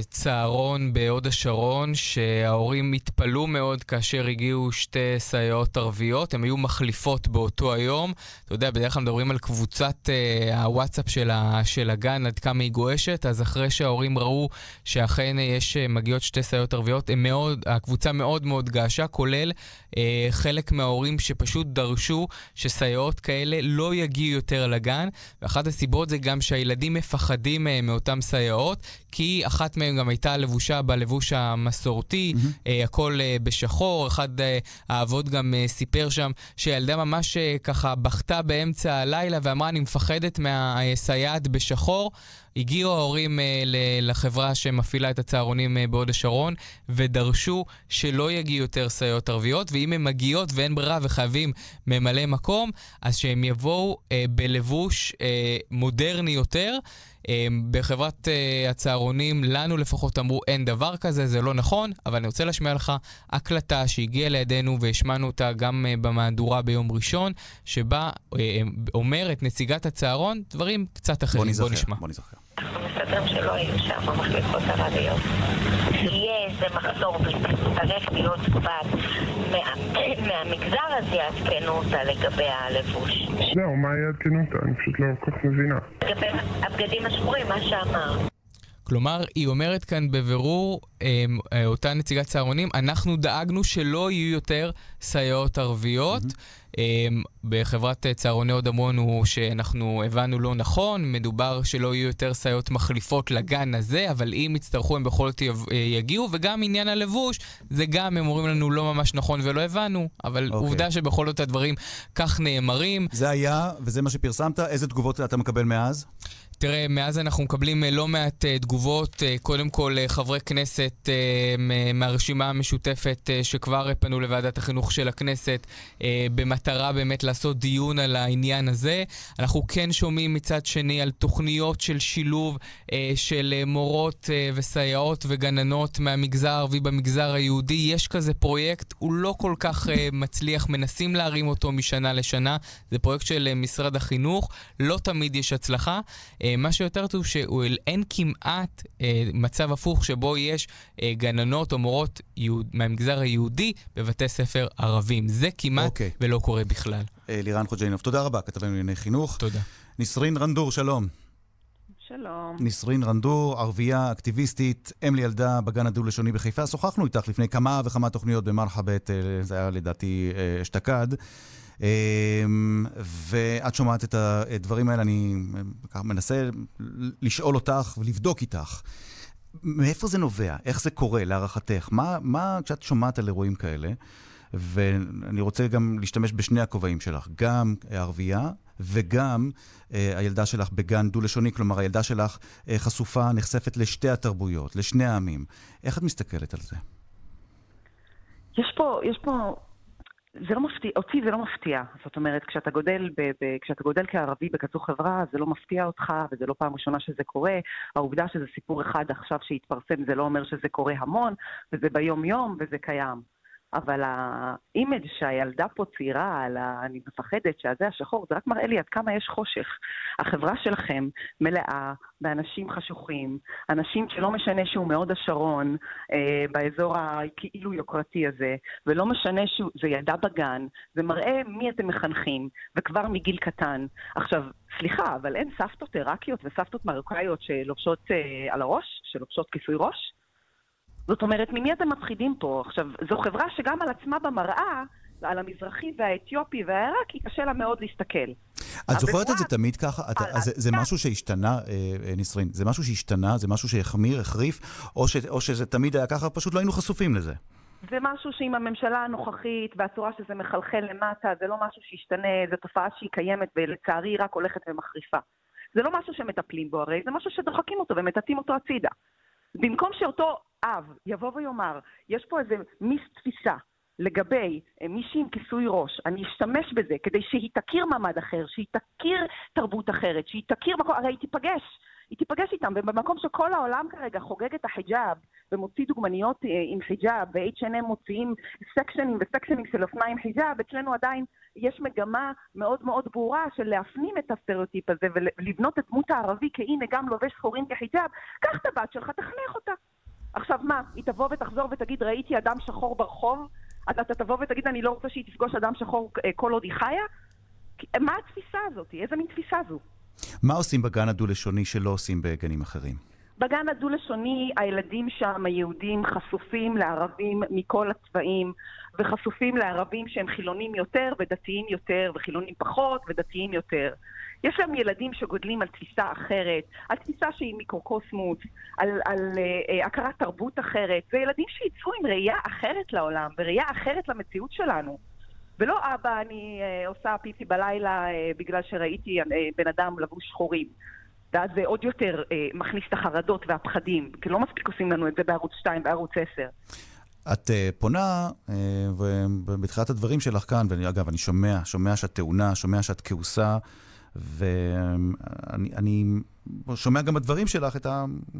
צהרון בהוד השרון, שההורים התפלאו מאוד כאשר הגיעו שתי סייעות ערביות. הן היו מחליפות באותו היום. אתה יודע, בדרך כלל מדברים על קבוצת הוואטסאפ של, של הגן, עד כמה היא גועשת, אז אחרי שההורים ראו שאכן יש מגיעות שתי סייעות ערביות, מאוד, הקבוצה מאוד מאוד געשה, כולל כולל אה, חלק מההורים שפשוט דרשו שסייעות כאלה לא יגיעו יותר לגן, ואחת הסיבות זה גם שהילדים מפחדים אה, מאותן סייעות, כי אחת מהן גם הייתה לבושה בלבוש המסורתי, mm-hmm. אה, הכל אה, בשחור, אחד אה, האבות גם אה, סיפר שם שילדה ממש אה, ככה בכתה באמצע הלילה ואמרה אני מפחדת מהסייעת בשחור. הגיעו ההורים אה, לחברה שמפעילה את הצהרונים אה, בהוד השרון ודרשו שלא יגיעו יותר סייעות ערביות, ואם הן מגיעות ואין ברירה וחייבים ממלא מקום, אז שהם יבואו אה, בלבוש מודרני יותר. בחברת הצהרונים, לנו לפחות אמרו אין דבר כזה, זה לא נכון, אבל אני רוצה להשמיע לך הקלטה שהגיעה לידינו והשמענו אותה גם במהדורה ביום ראשון, שבה אומרת נציגת הצהרון דברים קצת אחרים. בוא נזכר, בוא נשמע. בוא נזכר. מסתבר שלא היו שם מחלקות ערביות. יהיה איזה מחסור ותצטרך להיות מה- מהמגזר אז יעדכנו אותה לגבי הלבוש. זהו, מה יעדכנו אותה? אני פשוט לא כל כך מבינה. לגבי הבגדים השחורים, מה שאמרת. כלומר, היא אומרת כאן בבירור, אמ, אה, אותה נציגת צהרונים, אנחנו דאגנו שלא יהיו יותר סייעות ערביות. אמ, בחברת אה, צהרוני המון הוא שאנחנו הבנו לא נכון, מדובר שלא יהיו יותר סייעות מחליפות לגן הזה, אבל אם יצטרכו הם בכל זאת אה, יגיעו, וגם עניין הלבוש, זה גם הם אומרים לנו לא ממש נכון ולא הבנו, אבל אוקיי. עובדה שבכל זאת הדברים כך נאמרים. זה היה, וזה מה שפרסמת, איזה תגובות אתה מקבל מאז? תראה, מאז אנחנו מקבלים אה, לא מעט אה, תגובות. אה, קודם כל, חברי כנסת מהרשימה המשותפת שכבר פנו לוועדת החינוך של הכנסת במטרה באמת לעשות דיון על העניין הזה. אנחנו כן שומעים מצד שני על תוכניות של שילוב של מורות וסייעות וגננות מהמגזר הערבי במגזר היהודי. יש כזה פרויקט, הוא לא כל כך מצליח, מנסים להרים אותו משנה לשנה. זה פרויקט של משרד החינוך, לא תמיד יש הצלחה. אה, מה שיותר טוב שאין כמעט אה, מצב הפוך שבו יש אה, גננות או מורות יהוד, מהמגזר היהודי בבתי ספר ערבים. זה כמעט אוקיי. ולא קורה בכלל. אה, לירן חוג'יינוב, תודה רבה, כתבנו לענייני חינוך. תודה. נסרין רנדור, שלום. שלום. נסרין רנדור, ערבייה, אקטיביסטית, אם לילדה בגן הדו-לשוני בחיפה. שוחחנו איתך לפני כמה וכמה תוכניות במרחבת, אה, זה היה לדעתי אה, אשתקד. אה, ואת שומעת את הדברים האלה, אני מנסה לשאול אותך ולבדוק איתך. מאיפה זה נובע? איך זה קורה, להערכתך? מה, מה כשאת שומעת על אירועים כאלה, ואני רוצה גם להשתמש בשני הכובעים שלך, גם ערבייה וגם אה, הילדה שלך בגן דו-לשוני, כלומר הילדה שלך אה, חשופה, נחשפת לשתי התרבויות, לשני העמים. איך את מסתכלת על זה? יש פה, יש פה, זה לא מפתיע, אותי זה לא מפתיע. זאת אומרת, כשאתה גדל, ב, ב, כשאתה גדל כערבי בכזו חברה, זה לא מפתיע אותך, וזה לא פעם ראשונה שזה קורה. העובדה שזה סיפור אחד עכשיו שהתפרסם, זה לא אומר שזה קורה המון, וזה ביום-יום, וזה קיים. אבל ה image שהילדה פה ציירה על ה... אני מפחדת שהזה השחור, זה רק מראה לי עד כמה יש חושך. החברה שלכם מלאה באנשים חשוכים, אנשים שלא משנה שהוא מהוד השרון, אה, באזור הכאילו יוקרתי הזה, ולא משנה שזה ילדה בגן, זה מראה מי אתם מחנכים, וכבר מגיל קטן. עכשיו, סליחה, אבל אין סבתות עיראקיות וסבתות מרוקאיות שלובשות אה, על הראש? שלובשות כיסוי ראש? זאת אומרת, ממי אתם מפחידים פה? עכשיו, זו חברה שגם על עצמה במראה, על המזרחי והאתיופי והעיראקי, קשה לה מאוד להסתכל. את זוכרת את זה תמיד ככה? את, אז זה, זה משהו שהשתנה, אה, אה, נסרין? זה משהו שהשתנה? זה משהו שהחמיר, החריף? או, ש, או שזה תמיד היה ככה, פשוט לא היינו חשופים לזה? זה משהו שעם הממשלה הנוכחית והצורה שזה מחלחל למטה, זה לא משהו שישתנה, זו תופעה שהיא קיימת ולצערי היא רק הולכת ומחריפה. זה לא משהו שמטפלים בו הרי, זה משהו שדוחקים אותו ומטאטאים אותו הצידה. במקום שאותו אב יבוא ויאמר, יש פה איזה מיס תפיסה לגבי אה, מישהי עם כיסוי ראש, אני אשתמש בזה כדי שהיא תכיר מעמד אחר, שהיא תכיר תרבות אחרת, שהיא תכיר מקום, הרי היא תיפגש, היא תיפגש איתם, ובמקום שכל העולם כרגע חוגג את החיג'אב ומוציא דוגמניות אה, עם חיג'אב, ו-H&M מוציאים סקשנים וסקשנים של אופנה עם חיג'אב, אצלנו עדיין יש מגמה מאוד מאוד ברורה של להפנים את הסטריאוטיפ הזה ולבנות את דמות הערבי כהנה גם לובש שחורים כחיג'אב, קח את הבת שלך, תחנך אותה. עכשיו מה, היא תבוא ותחזור ותגיד, ראיתי אדם שחור ברחוב? אז אתה תבוא ותגיד, אני לא רוצה שהיא תפגוש אדם שחור אה, כל עוד היא חיה? מה התפיסה הזאת? איזה מין תפיסה זו? מה עושים בגן הדו-לשוני שלא עושים בגנים אחרים? בגן הדו-לשוני הילדים שם, היהודים, חשופים לערבים מכל הצבעים, וחשופים לערבים שהם חילונים יותר ודתיים יותר, וחילונים פחות ודתיים יותר. יש שם ילדים שגודלים על תפיסה אחרת, על תפיסה שהיא מיקרוקוסמוס, על, על uh, uh, הכרת תרבות אחרת. זה ילדים שיצאו עם ראייה אחרת לעולם, וראייה אחרת למציאות שלנו. ולא אבא, אני uh, עושה פיפי בלילה uh, בגלל שראיתי uh, בן אדם לבוש שחורים. ואז זה עוד יותר uh, מכניס את החרדות והפחדים, כי לא מספיק עושים לנו את זה בערוץ 2, בערוץ 10. את uh, פונה, uh, ובתחילת הדברים שלך כאן, ואגב, אני שומע, שומע שאת טעונה, שומע שאת כעוסה, ואני אני שומע גם בדברים שלך את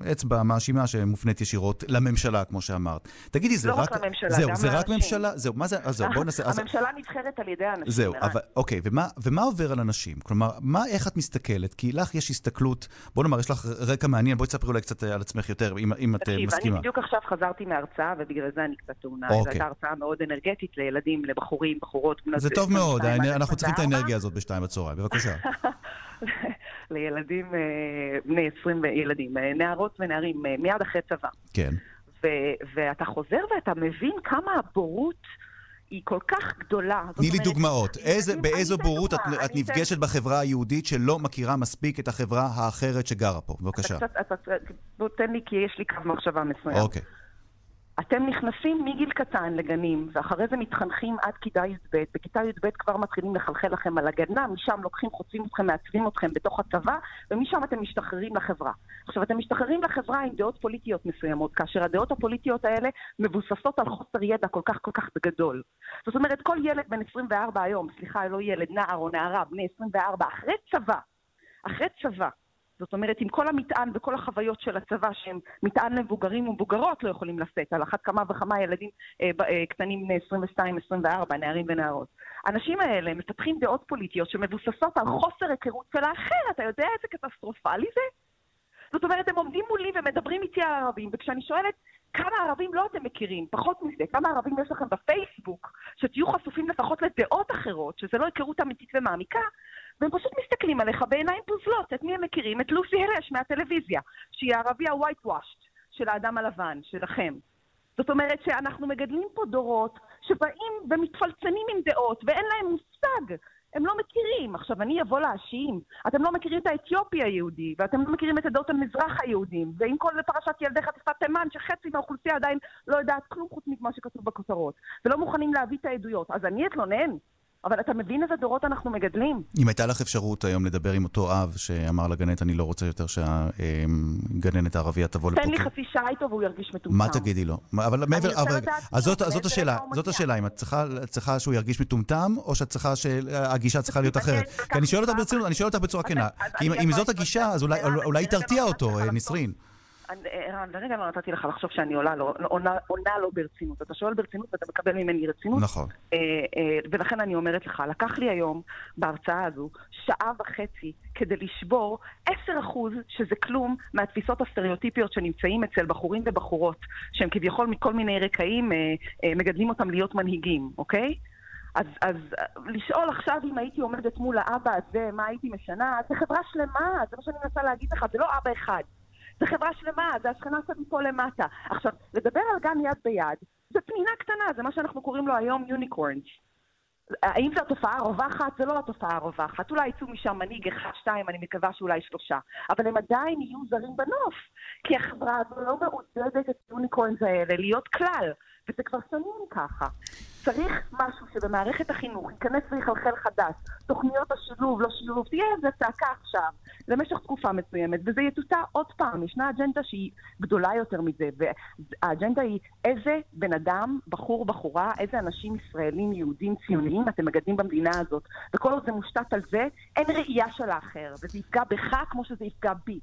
האצבע המאשימה שמופנית ישירות לממשלה, כמו שאמרת. תגידי, זה לא רק... רק לממשלה, זהו, גם זה רק. ממשלה? זהו, מה זה... אז זהו, בואו נעשה... אז- הממשלה נבחרת על ידי האנשים. זהו. אבל, אוקיי, ומה, ומה עובר על אנשים? כלומר, מה, איך את מסתכלת? כי לך יש הסתכלות, בוא נאמר, יש לך רקע מעניין, בואי תספרי אולי קצת אה, על עצמך יותר, אם, אם את אה, תקשיב, מסכימה. אני בדיוק עכשיו חזרתי מהרצאה, ובגלל זה אני קצת טעונה. אוקיי. זו הייתה הרצאה מאוד אנרגטית לילדים, לבחורים, בחורות. זה טוב 22 מאוד, אנחנו צריכים את 24. האנרגיה הזאת בשתיים בצהריים, בבקשה. לילדים אה, בני 20, ו- ילדים, אה, נערות ונערים, אה, מיד אחרי צבא. כן. ו- ואתה חוזר ואתה מבין כמה הבורות היא כל כך גדולה. תני לי דוגמאות. איזה, באיזו בורות את, את נפגשת בחברה היהודית שלא מכירה מספיק את החברה האחרת שגרה פה? בבקשה. אתה קצת, אתה, בוא תן לי, כי יש לי קו מחשבה מסוים. אוקיי. אתם נכנסים מגיל קטן לגנים, ואחרי זה מתחנכים עד כיתה י"ב. בכיתה י"ב כבר מתחילים לחלחל לכם על הגנה, משם לוקחים, חוטפים אתכם, מעצבים אתכם בתוך הצבא, ומשם אתם משתחררים לחברה. עכשיו, אתם משתחררים לחברה עם דעות פוליטיות מסוימות, כאשר הדעות הפוליטיות האלה מבוססות על חוסר ידע כל כך כל כך גדול. זאת אומרת, כל ילד בן 24 היום, סליחה, לא ילד, נער או נערה, בני 24, אחרי צבא, אחרי צבא, זאת אומרת, עם כל המטען וכל החוויות של הצבא, שהם מטען למבוגרים ומבוגרות לא יכולים לשאת, על אחת כמה וכמה ילדים אה, אה, קטנים בני 22-24, נערים ונערות. האנשים האלה מפתחים דעות פוליטיות שמבוססות על חוסר היכרות של האחר, אתה יודע איזה קטסטרופלי זה? זאת אומרת, הם עומדים מולי ומדברים איתי על ערבים, וכשאני שואלת כמה ערבים לא אתם מכירים, פחות מזה, כמה ערבים יש לכם בפייסבוק, שתהיו חשופים לפחות לדעות אחרות, שזה לא היכרות אמיתית ומעמיקה, והם פשוט מסתכלים עליך בעיניים פוזלות. את מי הם מכירים? את לוסי הרש מהטלוויזיה, שהיא הערבי ה-white washed של האדם הלבן, שלכם. זאת אומרת שאנחנו מגדלים פה דורות שבאים ומתפלצנים עם דעות, ואין להם מושג. הם לא מכירים. עכשיו, אני אבוא להאשים. אתם לא מכירים את האתיופי היהודי, ואתם לא מכירים את עדות המזרח היהודים, ועם כל פרשת ילדי חטיפת תימן, שחצי מהאוכלוסייה עדיין לא יודעת כלום חוץ ממה שכתוב בכותרות, ולא מוכנים להביא את העדויות. אז אני אתלונן. אבל אתה מבין איזה דורות אנחנו מגדלים? אם הייתה לך אפשרות היום לדבר עם אותו אב שאמר לגננת, אני לא רוצה יותר שהגננת הערבייה תבוא לפה. תן לי כי-" חצי שעה איתו והוא ירגיש מטומטם. מה תגידי לו? אבל מעבר... אז זאת- השאלה, זאת. השאלה, אם את צריכה- שהוא ירגיש מטומטם, או שאת צריכה שהגישה צריכה להיות אחרת. כי אני שואל אותך בצורה כנה. אם- זאת הגישה, אז אולי- אולי היא תרתיע אותו, אה, נסרין. אני- ערן, לרגע לא נתתי לך לחשוב שאני עולה לו, עונה, עונה לו ברצינות. אתה שואל ברצינות ואתה מקבל ממני רצינות. נכון. אה, אה, ולכן אני אומרת לך, לקח לי היום בהרצאה הזו שעה וחצי כדי לשבור 10% שזה כלום מהתפיסות הסטריאוטיפיות שנמצאים אצל בחורים ובחורות, שהם כביכול מכל מיני רקעים אה, אה, מגדלים אותם להיות מנהיגים, אוקיי? אז, אז אה, לשאול עכשיו אם הייתי עומדת מול האבא הזה, מה הייתי משנה, זה חברה שלמה, זה מה שאני מנסה להגיד לך, זה לא אבא אחד. זה חברה שלמה, זה השכנה שלי פה למטה. עכשיו, לדבר על גן יד ביד, זה פנינה קטנה, זה מה שאנחנו קוראים לו היום יוניקורנס. האם זו התופעה הרווחת? זה לא התופעה הרווחת. אולי יצאו משם מנהיג אחד, שתיים, אני מקווה שאולי שלושה. אבל הם עדיין יהיו זרים בנוף. כי החברה הזו לא מעודדת את היוניקורנס האלה להיות כלל. וזה כבר שנים ככה. צריך משהו שבמערכת החינוך ייכנס ויחלחל חדש. תוכניות השילוב, לא שילוב, תהיה איזה צעקה עכשיו, למשך תקופה מסוימת, וזה יטוטע עוד פעם. ישנה אג'נדה שהיא גדולה יותר מזה, והאג'נדה היא איזה בן אדם, בחור, בחורה, איזה אנשים ישראלים, יהודים, ציוניים אתם מגדלים במדינה הזאת. וכל עוד זה מושתת על זה, אין ראייה של האחר, וזה יפגע בך כמו שזה יפגע בי.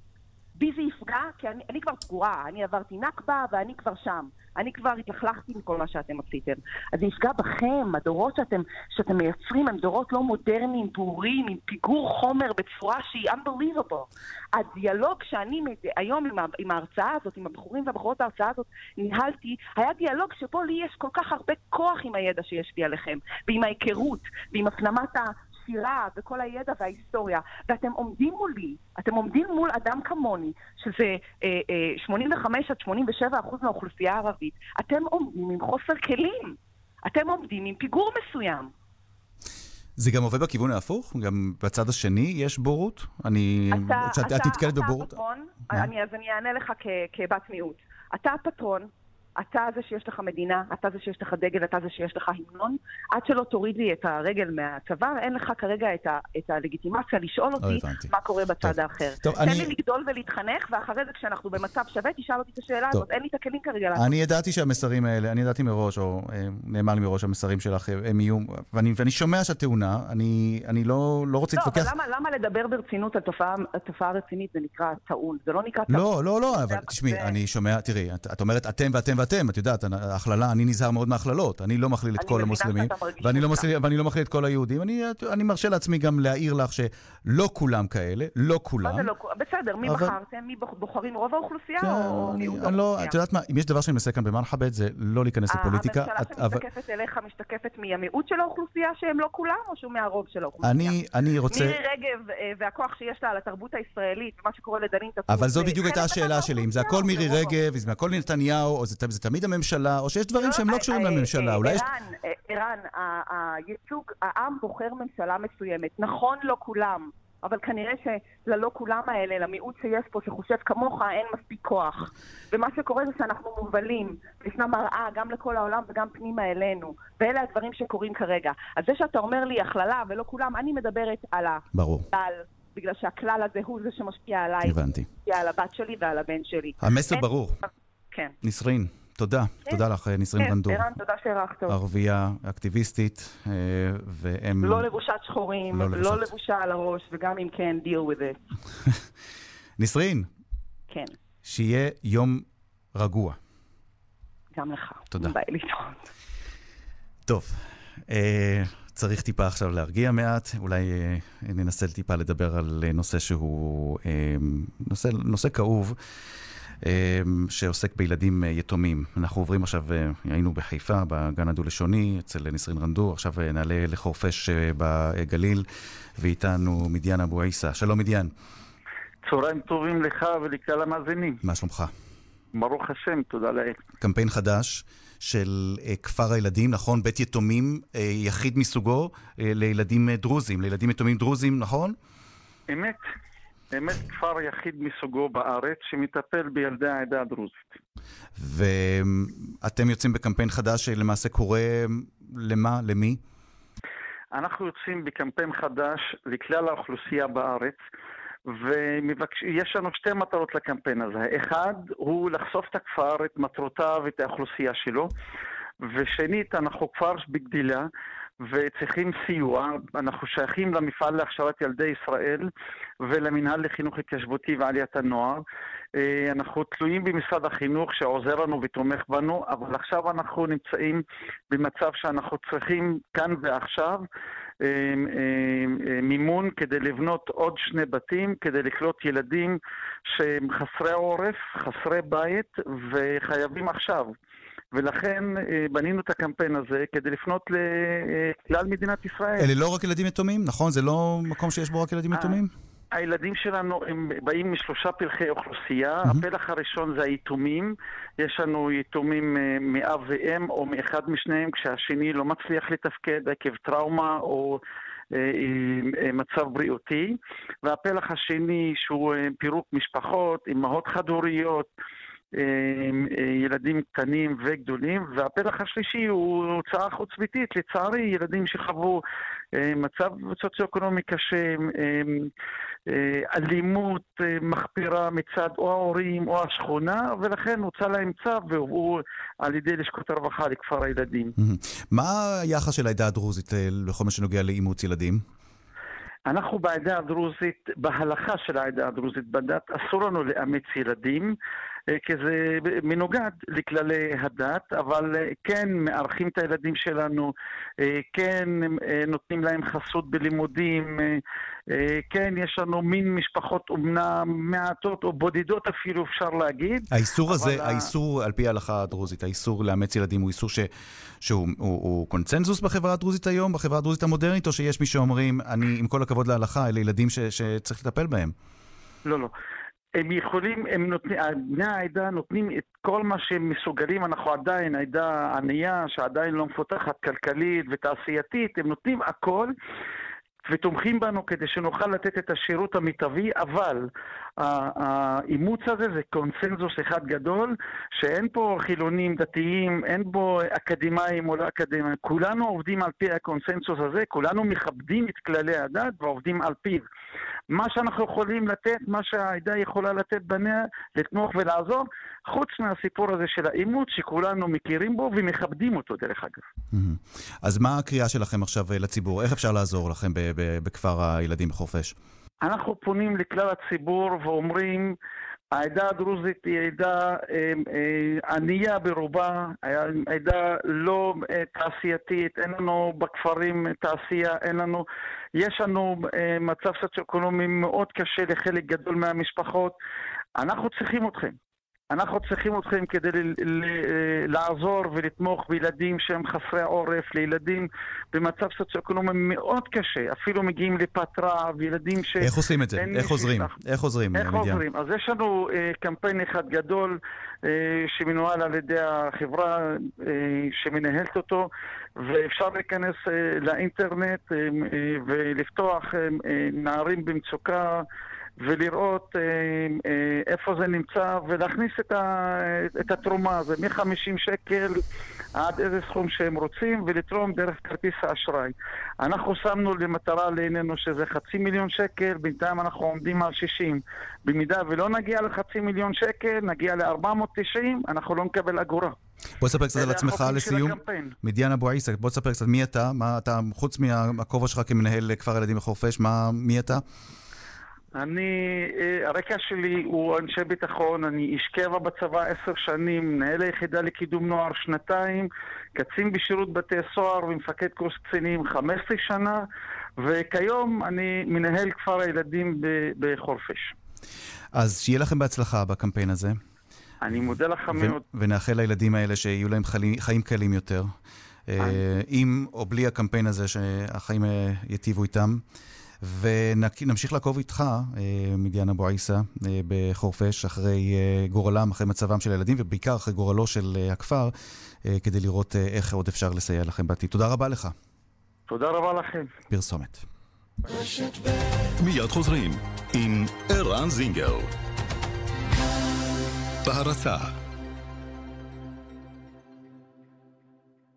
בי זה יפגע, כי אני, אני כבר סגורה, אני עברתי נכבה ואני כבר שם. אני כבר התלכלכתי מכל מה שאתם עשיתם. אז זה יפגע בכם, הדורות שאתם, שאתם מייצרים הם דורות לא מודרניים, ברורים, עם פיגור חומר בצורה שהיא unbelievable. הדיאלוג שאני היום עם, עם ההרצאה הזאת, עם הבחורים והבחורות ההרצאה הזאת, ניהלתי, היה דיאלוג שבו לי יש כל כך הרבה כוח עם הידע שיש לי עליכם, ועם ההיכרות, ועם הפנמת ה... השירה וכל הידע וההיסטוריה, ואתם עומדים מולי, אתם עומדים מול אדם כמוני, שזה אה, אה, 85 עד 87 אחוז מהאוכלוסייה הערבית, אתם עומדים עם חוסר כלים, אתם עומדים עם פיגור מסוים. זה גם עובד בכיוון ההפוך? גם בצד השני יש בורות? אני... אתה, שאת- אתה, את נתקלת אתה בבורות? הפטרון, מה? אני, אז אני אענה לך כ, כבת מיעוט. אתה הפטרון, אתה זה שיש לך מדינה, אתה זה שיש לך דגל, אתה זה שיש לך המנון. עד שלא תוריד לי את הרגל מהצבא, אין לך כרגע את, ה, את הלגיטימציה לשאול אותי הבנתי. מה קורה בצד האחר. טוב, תן אני- לי לגדול ולהתחנך, ואחרי זה כשאנחנו במצב שווה, תשאל אותי את השאלה טוב. הזאת. אין לי את הכלים כרגע לעשות. אני ידעתי שהמסרים האלה, אני ידעתי מראש, או אה, נאמר לי מראש, המסרים שלך אה, הם יהיו, ואני, ואני שומע שאת טעונה, אני, אני לא, לא רוצה לא, אבל להתווכח. למה, למה לדבר ברצינות על תופעה, תופעה רצינית זה נקרא טעון? זה לא נקרא טעון. לא, לא, לא, אבל תשמעי, אני שומע, תראי, את אומרת אתם ואתם ואתם, את יודעת, הכללה, אני נזהר מאוד מהכללות. אני לא מכליל את כל המוסלמים, ואני לא, ואני לא מכליל את כל היהודים. אני, אני מרשה לעצמי גם להעיר לך שלא כולם כאלה, לא כולם. מה זה לא... בסדר, מי אבל- בחרתם? מי בוח- בוחרים רוב האוכלוסייה כן, או אני, מיעוט אני לא? את יודעת מה, אם יש דבר שאני מנסה כאן במרחבת, זה לא להיכנס לפוליטיקה. הממשלה את- אבל- שמשתקפת אליך משתקפת מהמיעוט של האוכלוסייה שהם לא כולם, או שהוא מהרוב של האוכלוסייה? אני, אני רוצה... מירי רגב אה, והכוח שיש לה על התרבות הישראלית, ומה שקורה לדנין טטור. אבל זו בדיוק הייתה השאלה שלי, אם זה הכל מירי רגב, אם זה הכל נתניהו, או זה, זה תמיד הממשלה, או שיש דברים שהם לא קשורים אה, לממשלה. אה, אולי יש... ערן, אה, הייצוג, העם בוחר ממשלה מסוימת. נכון, לא כולם. אבל כנראה שללא כולם האלה, למיעוט שיש פה, שחושב כמוך, אין מספיק כוח. ומה שקורה זה שאנחנו מובלים. ישנה מראה גם לכל העולם וגם פנימה אלינו. ואלה הדברים שקורים כרגע. אז זה שאתה אומר לי הכללה ולא כולם, אני מדברת על ברור. הכלל, בגלל שהכלל הזה הוא זה שמשפיע עליי. הבנתי. משפיע על הבת שלי ועל הבן שלי. המסר אין- ברור. כן. נסרין, תודה. תודה לך, נסרין כן, רנדור. ערן, תודה שהערכת אותי. ערבייה אקטיביסטית, אה, והם... לא לבושת שחורים, לא לבושת. לא לבושה על הראש, וגם אם כן, deal with it. נסרין, כן, שיהיה יום רגוע. גם לך. תודה. ביי להתראות. טוב, אה, צריך טיפה עכשיו להרגיע מעט, אולי אה, ננסה טיפה לדבר על אה, נושא שהוא אה, נושא, נושא כאוב. אה, שעוסק בילדים אה, יתומים. אנחנו עוברים עכשיו, אה, היינו בחיפה, בגן הדו-לשוני, אצל נסרין רנדור, עכשיו נעלה לחורפיש אה, בגליל, ואיתנו מדיאן אבו עיסא. שלום מדיאן, צהריים טובים לך ולכלל המאזינים. מה שלומך? ברוך השם, תודה לאל. קמפיין חדש של כפר הילדים, נכון? בית יתומים יחיד מסוגו לילדים דרוזים, לילדים יתומים דרוזים, נכון? אמת, אמת כפר יחיד מסוגו בארץ שמטפל בילדי העדה הדרוזית. ואתם יוצאים בקמפיין חדש שלמעשה קורא למה? למי? אנחנו יוצאים בקמפיין חדש לכלל האוכלוסייה בארץ, ויש לנו שתי מטרות לקמפיין הזה. אחד הוא לחשוף את הכפר, את מטרותיו, את האוכלוסייה שלו, ושנית, אנחנו כפר בגדילה. וצריכים סיוע, אנחנו שייכים למפעל להכשרת ילדי ישראל ולמינהל לחינוך התיישבותי ועליית הנוער. אה, אנחנו תלויים במשרד החינוך שעוזר לנו ותומך בנו, אבל עכשיו אנחנו נמצאים במצב שאנחנו צריכים כאן ועכשיו אה, אה, מימון כדי לבנות עוד שני בתים, כדי לקלוט ילדים שהם חסרי עורף, חסרי בית וחייבים עכשיו. ולכן אה, בנינו את הקמפיין הזה כדי לפנות לכלל מדינת ישראל. אלה לא רק ילדים יתומים, נכון? זה לא מקום שיש בו רק ילדים יתומים? הילדים שלנו הם באים משלושה פלחי אוכלוסייה. הפלח הראשון זה היתומים. יש לנו יתומים אה, מאב ואם או מאחד משניהם, כשהשני לא מצליח לתפקד עקב טראומה או אה, אה, מצב בריאותי. והפלח השני שהוא אה, פירוק משפחות, אימהות חד-הוריות. אה, ילדים קטנים וגדולים, והפלח השלישי הוא הוצאה חוץ-ביתית, לצערי, ילדים שחוו אה, מצב סוציו-אקונומי קשה, אה, אלימות מחפירה מצד או ההורים או השכונה, ולכן הוצא להם צו והובאו על ידי לשכות הרווחה לכפר הילדים. מה היחס של העדה הדרוזית בכל מה שנוגע לאימוץ ילדים? אנחנו בעדה הדרוזית, בהלכה של העדה הדרוזית בדת, אסור לנו לאמץ ילדים, כי זה מנוגד לכללי הדת, אבל אה, כן מארחים את הילדים שלנו, אה, כן אה, נותנים להם חסות בלימודים, אה, אה, כן יש לנו מין משפחות אומנה מעטות או בודדות אפילו, אפשר להגיד. האיסור הזה, ה- האיסור על פי ההלכה הדרוזית, האיסור לאמץ ילדים הוא איסור ש, שהוא הוא, הוא קונצנזוס בחברה הדרוזית היום, בחברה הדרוזית המודרנית, או שיש מי שאומרים, אני, עם כל הכבוד להלכה, אלה ילדים ש, שצריך לטפל בהם? לא, לא. הם יכולים, הם נותנים, בני העדה נותנים את כל מה שהם מסוגלים, אנחנו עדיין עדה ענייה שעדיין לא מפותחת כלכלית ותעשייתית, הם נותנים הכל ותומכים בנו כדי שנוכל לתת את השירות המיטבי, אבל האימוץ הזה זה קונסנזוס אחד גדול, שאין פה חילונים דתיים, אין בו אקדמאים או לא אקדמאים, כולנו עובדים על פי הקונסנזוס הזה, כולנו מכבדים את כללי הדת ועובדים על פיו. מה שאנחנו יכולים לתת, מה שהעדה יכולה לתת בניה, לתמוך ולעזור, חוץ מהסיפור הזה של האימוץ, שכולנו מכירים בו ומכבדים אותו, דרך אגב. אז מה הקריאה שלכם עכשיו אה, לציבור? איך אפשר לעזור לכם בכפר הילדים בחורפיש? אנחנו פונים לכלל הציבור ואומרים, העדה הדרוזית היא עדה אה, אה, ענייה ברובה, עדה לא אה, תעשייתית, אין לנו בכפרים תעשייה, אין לנו, יש לנו אה, מצב סוציו-אקונומי מאוד קשה לחלק גדול מהמשפחות. אנחנו צריכים אתכם. אנחנו צריכים אתכם כדי ל- לעזור ולתמוך בילדים שהם חסרי עורף, לילדים במצב סוציו-אקונומי מאוד קשה, אפילו מגיעים לפת רעב, ילדים ש... איך עושים את זה? איך עוזרים? איך עוזרים, איך? עוזרים? אז יש לנו אה, קמפיין אחד גדול אה, שמנוהל על ידי החברה אה, שמנהלת אותו, ואפשר להיכנס אה, לאינטרנט אה, אה, ולפתוח אה, אה, נערים במצוקה. ולראות אה, אה, איפה זה נמצא ולהכניס את, ה, את התרומה, זה מ-50 שקל עד איזה סכום שהם רוצים ולתרום דרך כרטיס האשראי. אנחנו שמנו למטרה לעינינו שזה חצי מיליון שקל, בינתיים אנחנו עומדים על 60. במידה ולא נגיע לחצי מיליון שקל, נגיע ל-490, אנחנו לא נקבל אגורה. בוא תספר קצת על עצמך לסיום. מדיאן אבו עיסא, בוא תספר קצת מי אתה, מה אתה, חוץ מהכובע שלך כמנהל כפר ילדים בחורפיש, מי אתה? אני, אה, הרקע שלי הוא אנשי ביטחון, אני איש קבע בצבא עשר שנים, מנהל היחידה לקידום נוער שנתיים, קצין בשירות בתי הסוהר ומפקד קורס קצינים 15 שנה, וכיום אני מנהל כפר הילדים בחורפיש. אז שיהיה לכם בהצלחה בקמפיין הזה. אני מודה לך מאוד. ו- ונאחל לילדים האלה שיהיו להם חלי, חיים קלים יותר. אה, עם או בלי הקמפיין הזה, שהחיים אה, ייטיבו איתם. ונמשיך לעקוב איתך, מדיאן אבו עיסא, בחורפיש, אחרי אה, גורלם, אחרי מצבם של הילדים, ובעיקר אחרי גורלו של אה, הכפר, אה, כדי לראות איך עוד אפשר לסייע לכם בעתיד. תודה רבה לך. תודה רבה לכם. פרסומת. מיד חוזרים עם ערן זינגר. בהרצה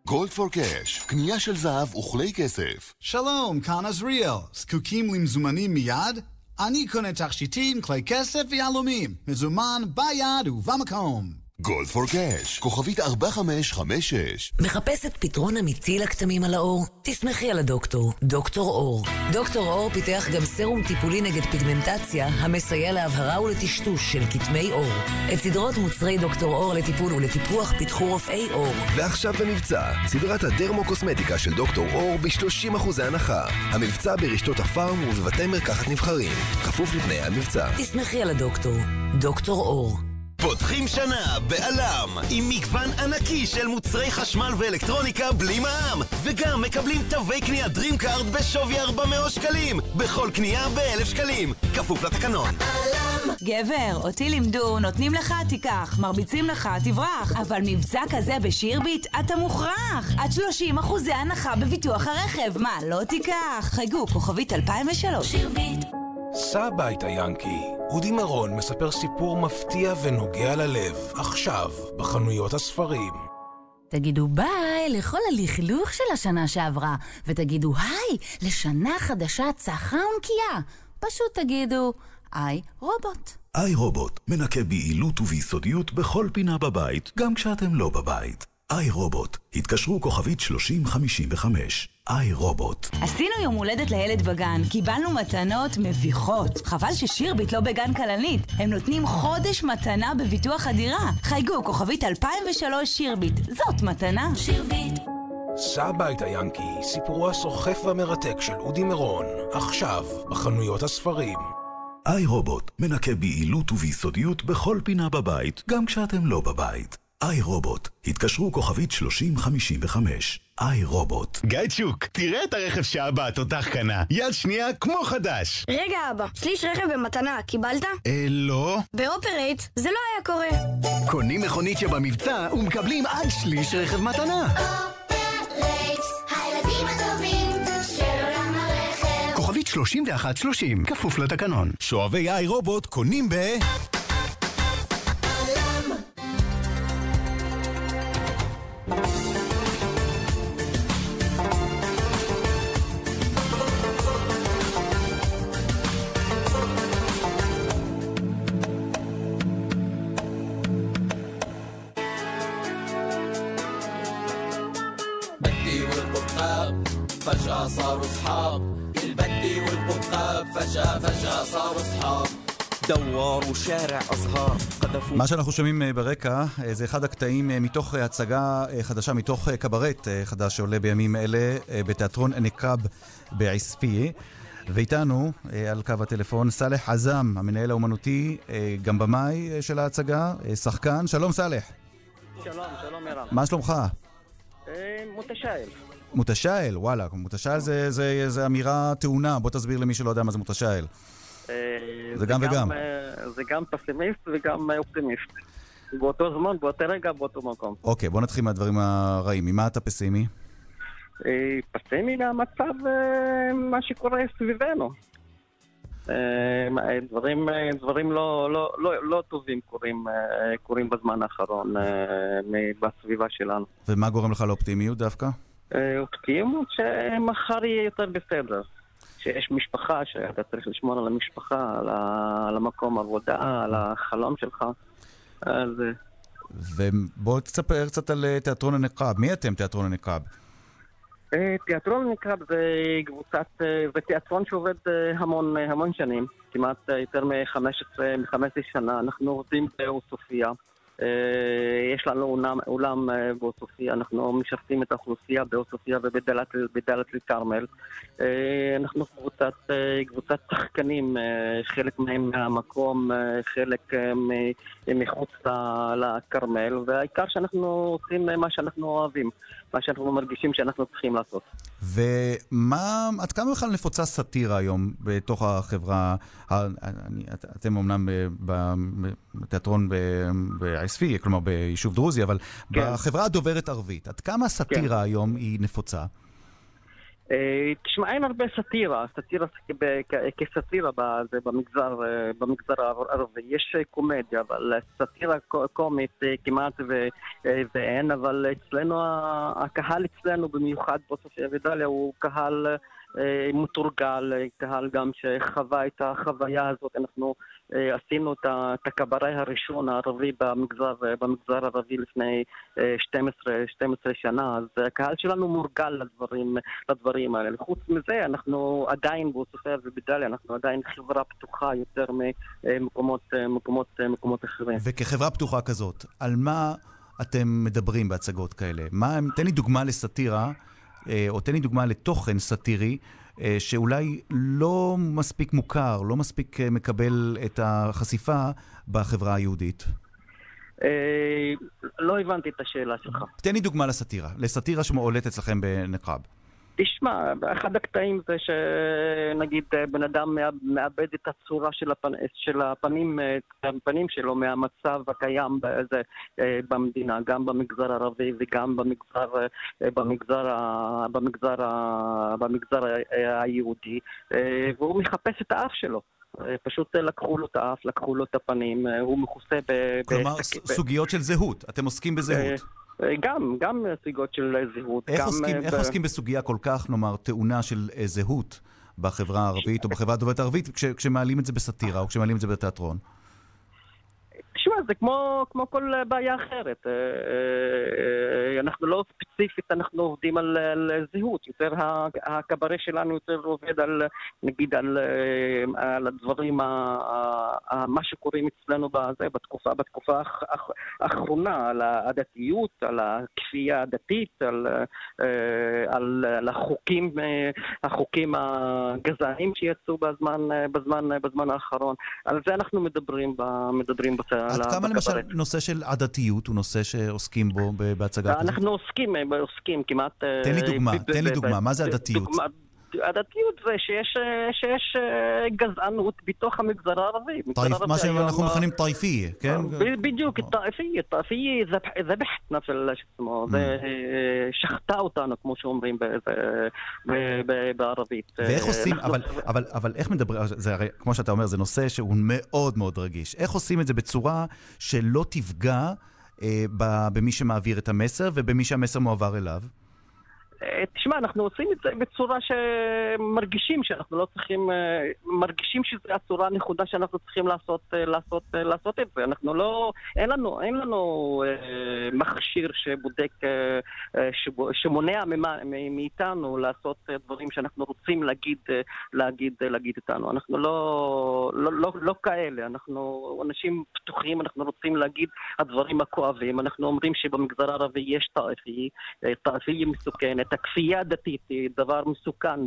גולד פור קאש, קנייה של זהב וכלי כסף. שלום, כאן עזריאל. זקוקים למזומנים מיד? אני קונה תכשיטים, כלי כסף ויהלומים. מזומן ביד ובמקום. גולד פור קאש, כוכבית 4556. מחפשת פתרון אמיתי לכתמים על העור? תסמכי על הדוקטור, דוקטור אור. דוקטור אור פיתח גם סרום טיפולי נגד פיגמנטציה, המסייע להבהרה ולטשטוש של כתמי עור. את סדרות מוצרי דוקטור אור לטיפול ולטיפוח פיתחו רופאי עור. ועכשיו במבצע, סדרת הדרמו-קוסמטיקה של דוקטור אור ב-30% הנחה. המבצע ברשתות הפארם ובבתי מרקחת נבחרים. כפוף לתנאי המבצע. תסמכי על הדוקטור, דוקטור אור. פותחים שנה בעלם עם מגוון ענקי של מוצרי חשמל ואלקטרוניקה בלי מע"מ וגם מקבלים תווי קנייה DreamCard בשווי 400 שקלים בכל קנייה ב-1,000 שקלים כפוף לתקנון גבר, אותי לימדו, נותנים לך, תיקח, מרביצים לך, תברח. אבל מבצע כזה בשירביט, אתה מוכרח. עד 30 אחוזי הנחה בביטוח הרכב. מה, לא תיקח? חייגו, כוכבית 2003. שירביט. סע הביתה, ינקי. אודי מרון מספר סיפור מפתיע ונוגע ללב, עכשיו, בחנויות הספרים. תגידו ביי לכל הלכלוך של השנה שעברה, ותגידו היי לשנה חדשה צחה ונקייה. פשוט תגידו, היי רובוט. איי רובוט מנקה ביעילות וביסודיות בכל פינה בבית, גם כשאתם לא בבית. איי רובוט, התקשרו כוכבית 3055. איי רובוט. עשינו יום הולדת לילד בגן, קיבלנו מתנות מביכות. חבל ששירביט לא בגן כלנית. הם נותנים חודש מתנה בביטוח הדירה. חייגו, כוכבית 2003 שירביט. זאת מתנה. שירביט. סע הביתה, ינקי, סיפורו הסוחף והמרתק של אודי מרון, עכשיו, בחנויות הספרים. איי רובוט מנקה ביעילות וביסודיות בכל פינה בבית, גם כשאתם לא בבית. איי רובוט, התקשרו כוכבית 3055. איי רובוט. גיא צ'וק, תראה את הרכב שאבא התותח קנה. יד שנייה כמו חדש. רגע אבא, שליש רכב במתנה, קיבלת? אה, לא. באופרייט זה לא היה קורה. קונים מכונית שבמבצע ומקבלים עד שליש רכב מתנה. הילדים הטובים של עולם הרכב. כוכבית 3130, כפוף לתקנון. שואבי איי רובוט קונים ב... מה שאנחנו שומעים אה, ברקע אה, זה אחד הקטעים אה, מתוך הצגה חדשה, מתוך קברט חדש שעולה בימים אלה בתיאטרון נקאב בעספיא. ואיתנו, על קו הטלפון, סאלח עזאם, המנהל האומנותי, גם במאי של ההצגה, שחקן. שלום סאלח, שלום, שלום מירם. מה שלומך? מותשאל. מותשאל, וואלה, מותשאל זה, זה, זה אמירה טעונה, בוא תסביר למי שלא יודע מה זה מותשאל. אה, זה גם וגם. אה, זה גם פסימיסט וגם אופטימיסט. באותו זמן, באותו רגע, באותו מקום. אוקיי, בוא נתחיל מהדברים הרעים. ממה אתה פסימי? אה, פסימי מהמצב, מה שקורה סביבנו. דברים, דברים לא, לא, לא, לא טובים קורים, קורים בזמן האחרון בסביבה שלנו. ומה גורם לך לאופטימיות דווקא? אופטימיות שמחר יהיה יותר בסדר. שיש משפחה, שאתה צריך לשמור על המשפחה, על, ה... על המקום עבודה, על החלום שלך. אז אה, ובוא תספר קצת על אה, תיאטרון הנקאב. מי אתם, תיאטרון הנקאב? אה, תיאטרון נקרא זה קבוצת, זה תיאטרון שעובד המון, המון שנים, כמעט יותר מ-15 מ-15 שנה. אנחנו עובדים בעוספיא. אה, יש לנו אולם, אולם אה, בעוספיא, אנחנו משרתים את האוכלוסייה ובדאלית בדאלית אל-כרמל. אה, אנחנו קבוצת, קבוצת שחקנים, חלק מהם מהמקום, חלק מחוץ לכרמל, והעיקר שאנחנו עושים מה שאנחנו אוהבים, מה שאנחנו מרגישים שאנחנו צריכים לעשות. ומה, עד כמה בכלל נפוצה סאטירה היום בתוך החברה? אני, את- אתם אמנם ב- בתיאטרון ב- בעספיא, כלומר ביישוב דרוזי, אבל כן. בחברה הדוברת ערבית, עד כמה סאטירה היום היא נפוצה? אה, תשמע, אין הרבה סאטירה, סאטירה כסאטירה במגזר, אה, במגזר הערבי. יש אה, קומדיה, אבל סאטירה קו- קומית כמעט ו- ואין, אבל אצלנו, הקהל אצלנו, במיוחד בסופיה ודליה, הוא קהל מתורגל, אה, קהל גם שחווה את החוויה הזאת. אנחנו אה, עשינו את הקברי הראשון הערבי במגזר, אה, במגזר הערבי לפני אה, 12, 12 שנה, אז הקהל שלנו מורגל לדברים, לדברים האלה. חוץ מזה, אנחנו עדיין בעוספיא ובדאליה, אנחנו עדיין חברה פתוחה יותר ממקומות מקומות, מקומות אחרים. וכחברה פתוחה כזאת, על מה אתם מדברים בהצגות כאלה? מה, תן לי דוגמה לסאטירה, אה, או תן לי דוגמה לתוכן סאטירי, אה, שאולי לא מספיק מוכר, לא מספיק אה, מקבל את החשיפה בחברה היהודית. אה, לא הבנתי את השאלה שלך. תן לי דוגמה לסאטירה, לסאטירה שעולת אצלכם בנקרב. תשמע, אחד הקטעים זה שנגיד בן אדם מאב- מאבד את הצורה של, הפנ... של הפנים, את הפנים שלו מהמצב הקיים בזה, אה, במדינה, גם במגזר הערבי וגם במגזר, אה, במגזר, במגזר, במגזר היהודי, אה, והוא מחפש את האף שלו. אה, פשוט לקחו לו את האף, לקחו לו את הפנים, אה, הוא מכוסה ב... כלומר, ס- סוגיות של זהות, אתם עוסקים בזהות. אה, גם, גם סוגיות של זהות. איך עוסקים, אה, איך ב- עוסקים בסוגיה כל כך, נאמר, טעונה של אה, זהות בחברה הערבית או בחברה הדוברת הערבית, כש, כשמעלים את זה בסאטירה או כשמעלים את זה בתיאטרון? תשמע, זה כמו, כמו כל אה, בעיה אחרת. אה, אה, אנחנו לא ספציפית, אנחנו עובדים על, על זהות. יותר הקברה שלנו יותר עובד על, נגיד, על, אה, על הדברים, ה- ה- מה שקורים אצלנו בזה, בתקופה, בתקופה האח- האח- האחרונה, על הדתיות, על הכפייה הדתית, על, אה, על, על החוקים, אה, החוקים הגזעניים שיצאו בזמן, אה, בזמן, אה, בזמן האחרון. על זה אנחנו מדברים, מדברים על כמה למשל בקברט. נושא של עדתיות הוא נושא שעוסקים בו בהצגה כזאת? אנחנו עוסקים, אה, עוסקים כמעט... אה, תן לי דוגמה, ב- ב- תן לי דוגמה, מה זה עדתיות? עדתיות זה שיש, אה, שיש אה, גזענות בתוך המגזר הערבי. طائفية, מה שאנחנו מכנים طائفية, כן? בדיוק, طائفية, طائفية ذبحتنا, זה שחטה אותנו, כמו שאומרים בערבית. ואיך אה, עושים, אבל איך מדברים, זה הרי, כמו שאתה אומר, זה נושא שהוא מאוד מאוד רגיש. איך עושים את זה בצורה שלא תפגע במי שמעביר את המסר ובמי שהמסר מועבר אליו? אה, תשמע, אנחנו עושים את זה בצורה שמרגישים שאנחנו לא צריכים, אה, מרגישים שזו הצורה הנכונה שאנחנו צריכים לעשות, אה, לעשות, לעשות את זה. אנחנו לא, אין לנו, אין לנו מכשיר שבודק, שבו- שמונע מאיתנו לעשות דברים שאנחנו רוצים להגיד, להגיד, להגיד איתנו. אנחנו לא, לא, לא, לא כאלה, אנחנו אנשים פתוחים, אנחנו רוצים להגיד הדברים הכואבים. אנחנו אומרים שבמגזר הערבי יש טאפי, טאפי מסוכנת. הכפייה הדתית היא דבר מסוכן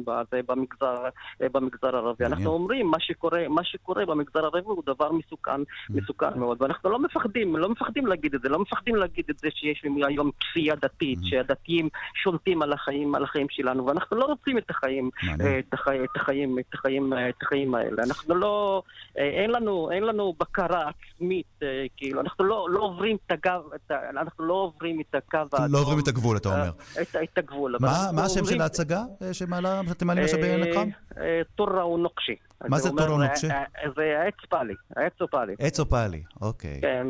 במגזר, במגזר הערבי. אנחנו אומרים, מה שקורה, מה שקורה במגזר הערבי הוא דבר מסוכן, מסוכן מאוד, ואנחנו לא מפחדים, לא מפחדים להגיד את זה, לא מפחדים להגיד את זה שיש היום כפייה דתית, שהדתיים שולטים על החיים, על החיים שלנו, ואנחנו לא רוצים את החיים, אה, את החיים, את החיים, את החיים, אה, את החיים האלה. אנחנו לא, אה, אין לנו, אין לנו בקרה עצמית, אה, כאילו, אנחנו לא, לא עוברים את הגב, את אנחנו לא עוברים את הקו האדום. לא עוברים את הגבול, אתה אומר. את, את הגבול. מה השם של ההצגה אה, שמעלה, שאתם מעלים עכשיו אה, טורה ונוקשי. מה זה טורה ונוקשי? אה, אה, זה עץ פאלי, העץ הוא פאלי. עץ או פאלי, אוקיי. כן,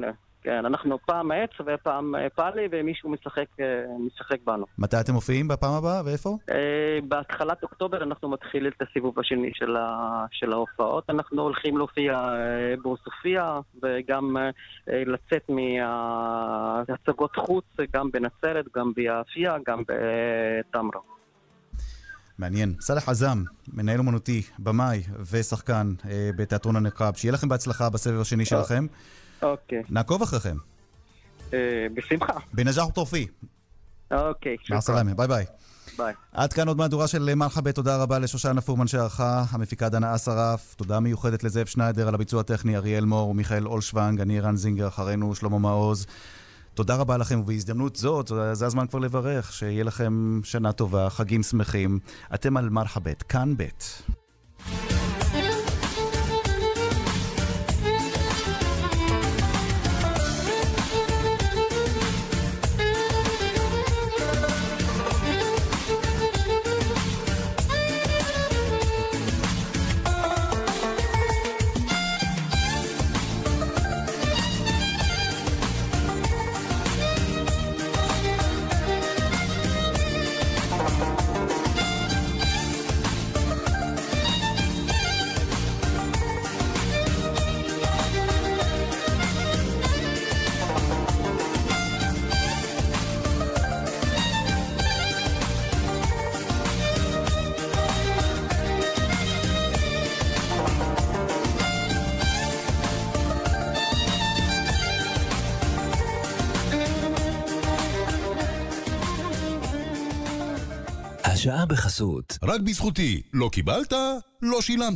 כן, אנחנו פעם עץ ופעם אה, פאלי ומישהו משחק, אה, משחק בנו. מתי אתם מופיעים בפעם הבאה ואיפה? אה, בהתחלת אוקטובר אנחנו מתחילים את הסיבוב השני של, ה, של ההופעות. אנחנו הולכים להופיע בעוספיא וגם לצאת עם הצגות חוץ, גם בנצרת, גם ביפיע, גם בטמרה. מעניין. סאלח עזאם, מנהל אומנותי, במאי ושחקן אה, בתיאטרון הנקרב. שיהיה לכם בהצלחה בסבב השני שלכם. אוקיי, נעקוב אחריכם. אה, בשמחה. بنجاح טורפי. אוקיי, مع السلامة, ביי ביי. ביי. עד כאן עוד מהדורה של מרחבה, תודה רבה לשושנה פורמן שערכה, המפיקה דנה אסרף, תודה מיוחדת לזאב שניידר על הביצוע הטכני, אריאל מור ומיכאל אולשוונג, אני ערן זינגר, אחרינו שלמה מעוז. תודה רבה לכם, ובהזדמנות זאת, זה הזמן כבר לברך, שיהיה לכם שנה טובה, חגים שמחים. אתם על מרחבת, כאן ב'. רק בזכותי. לא קיבלת? לא שילמת.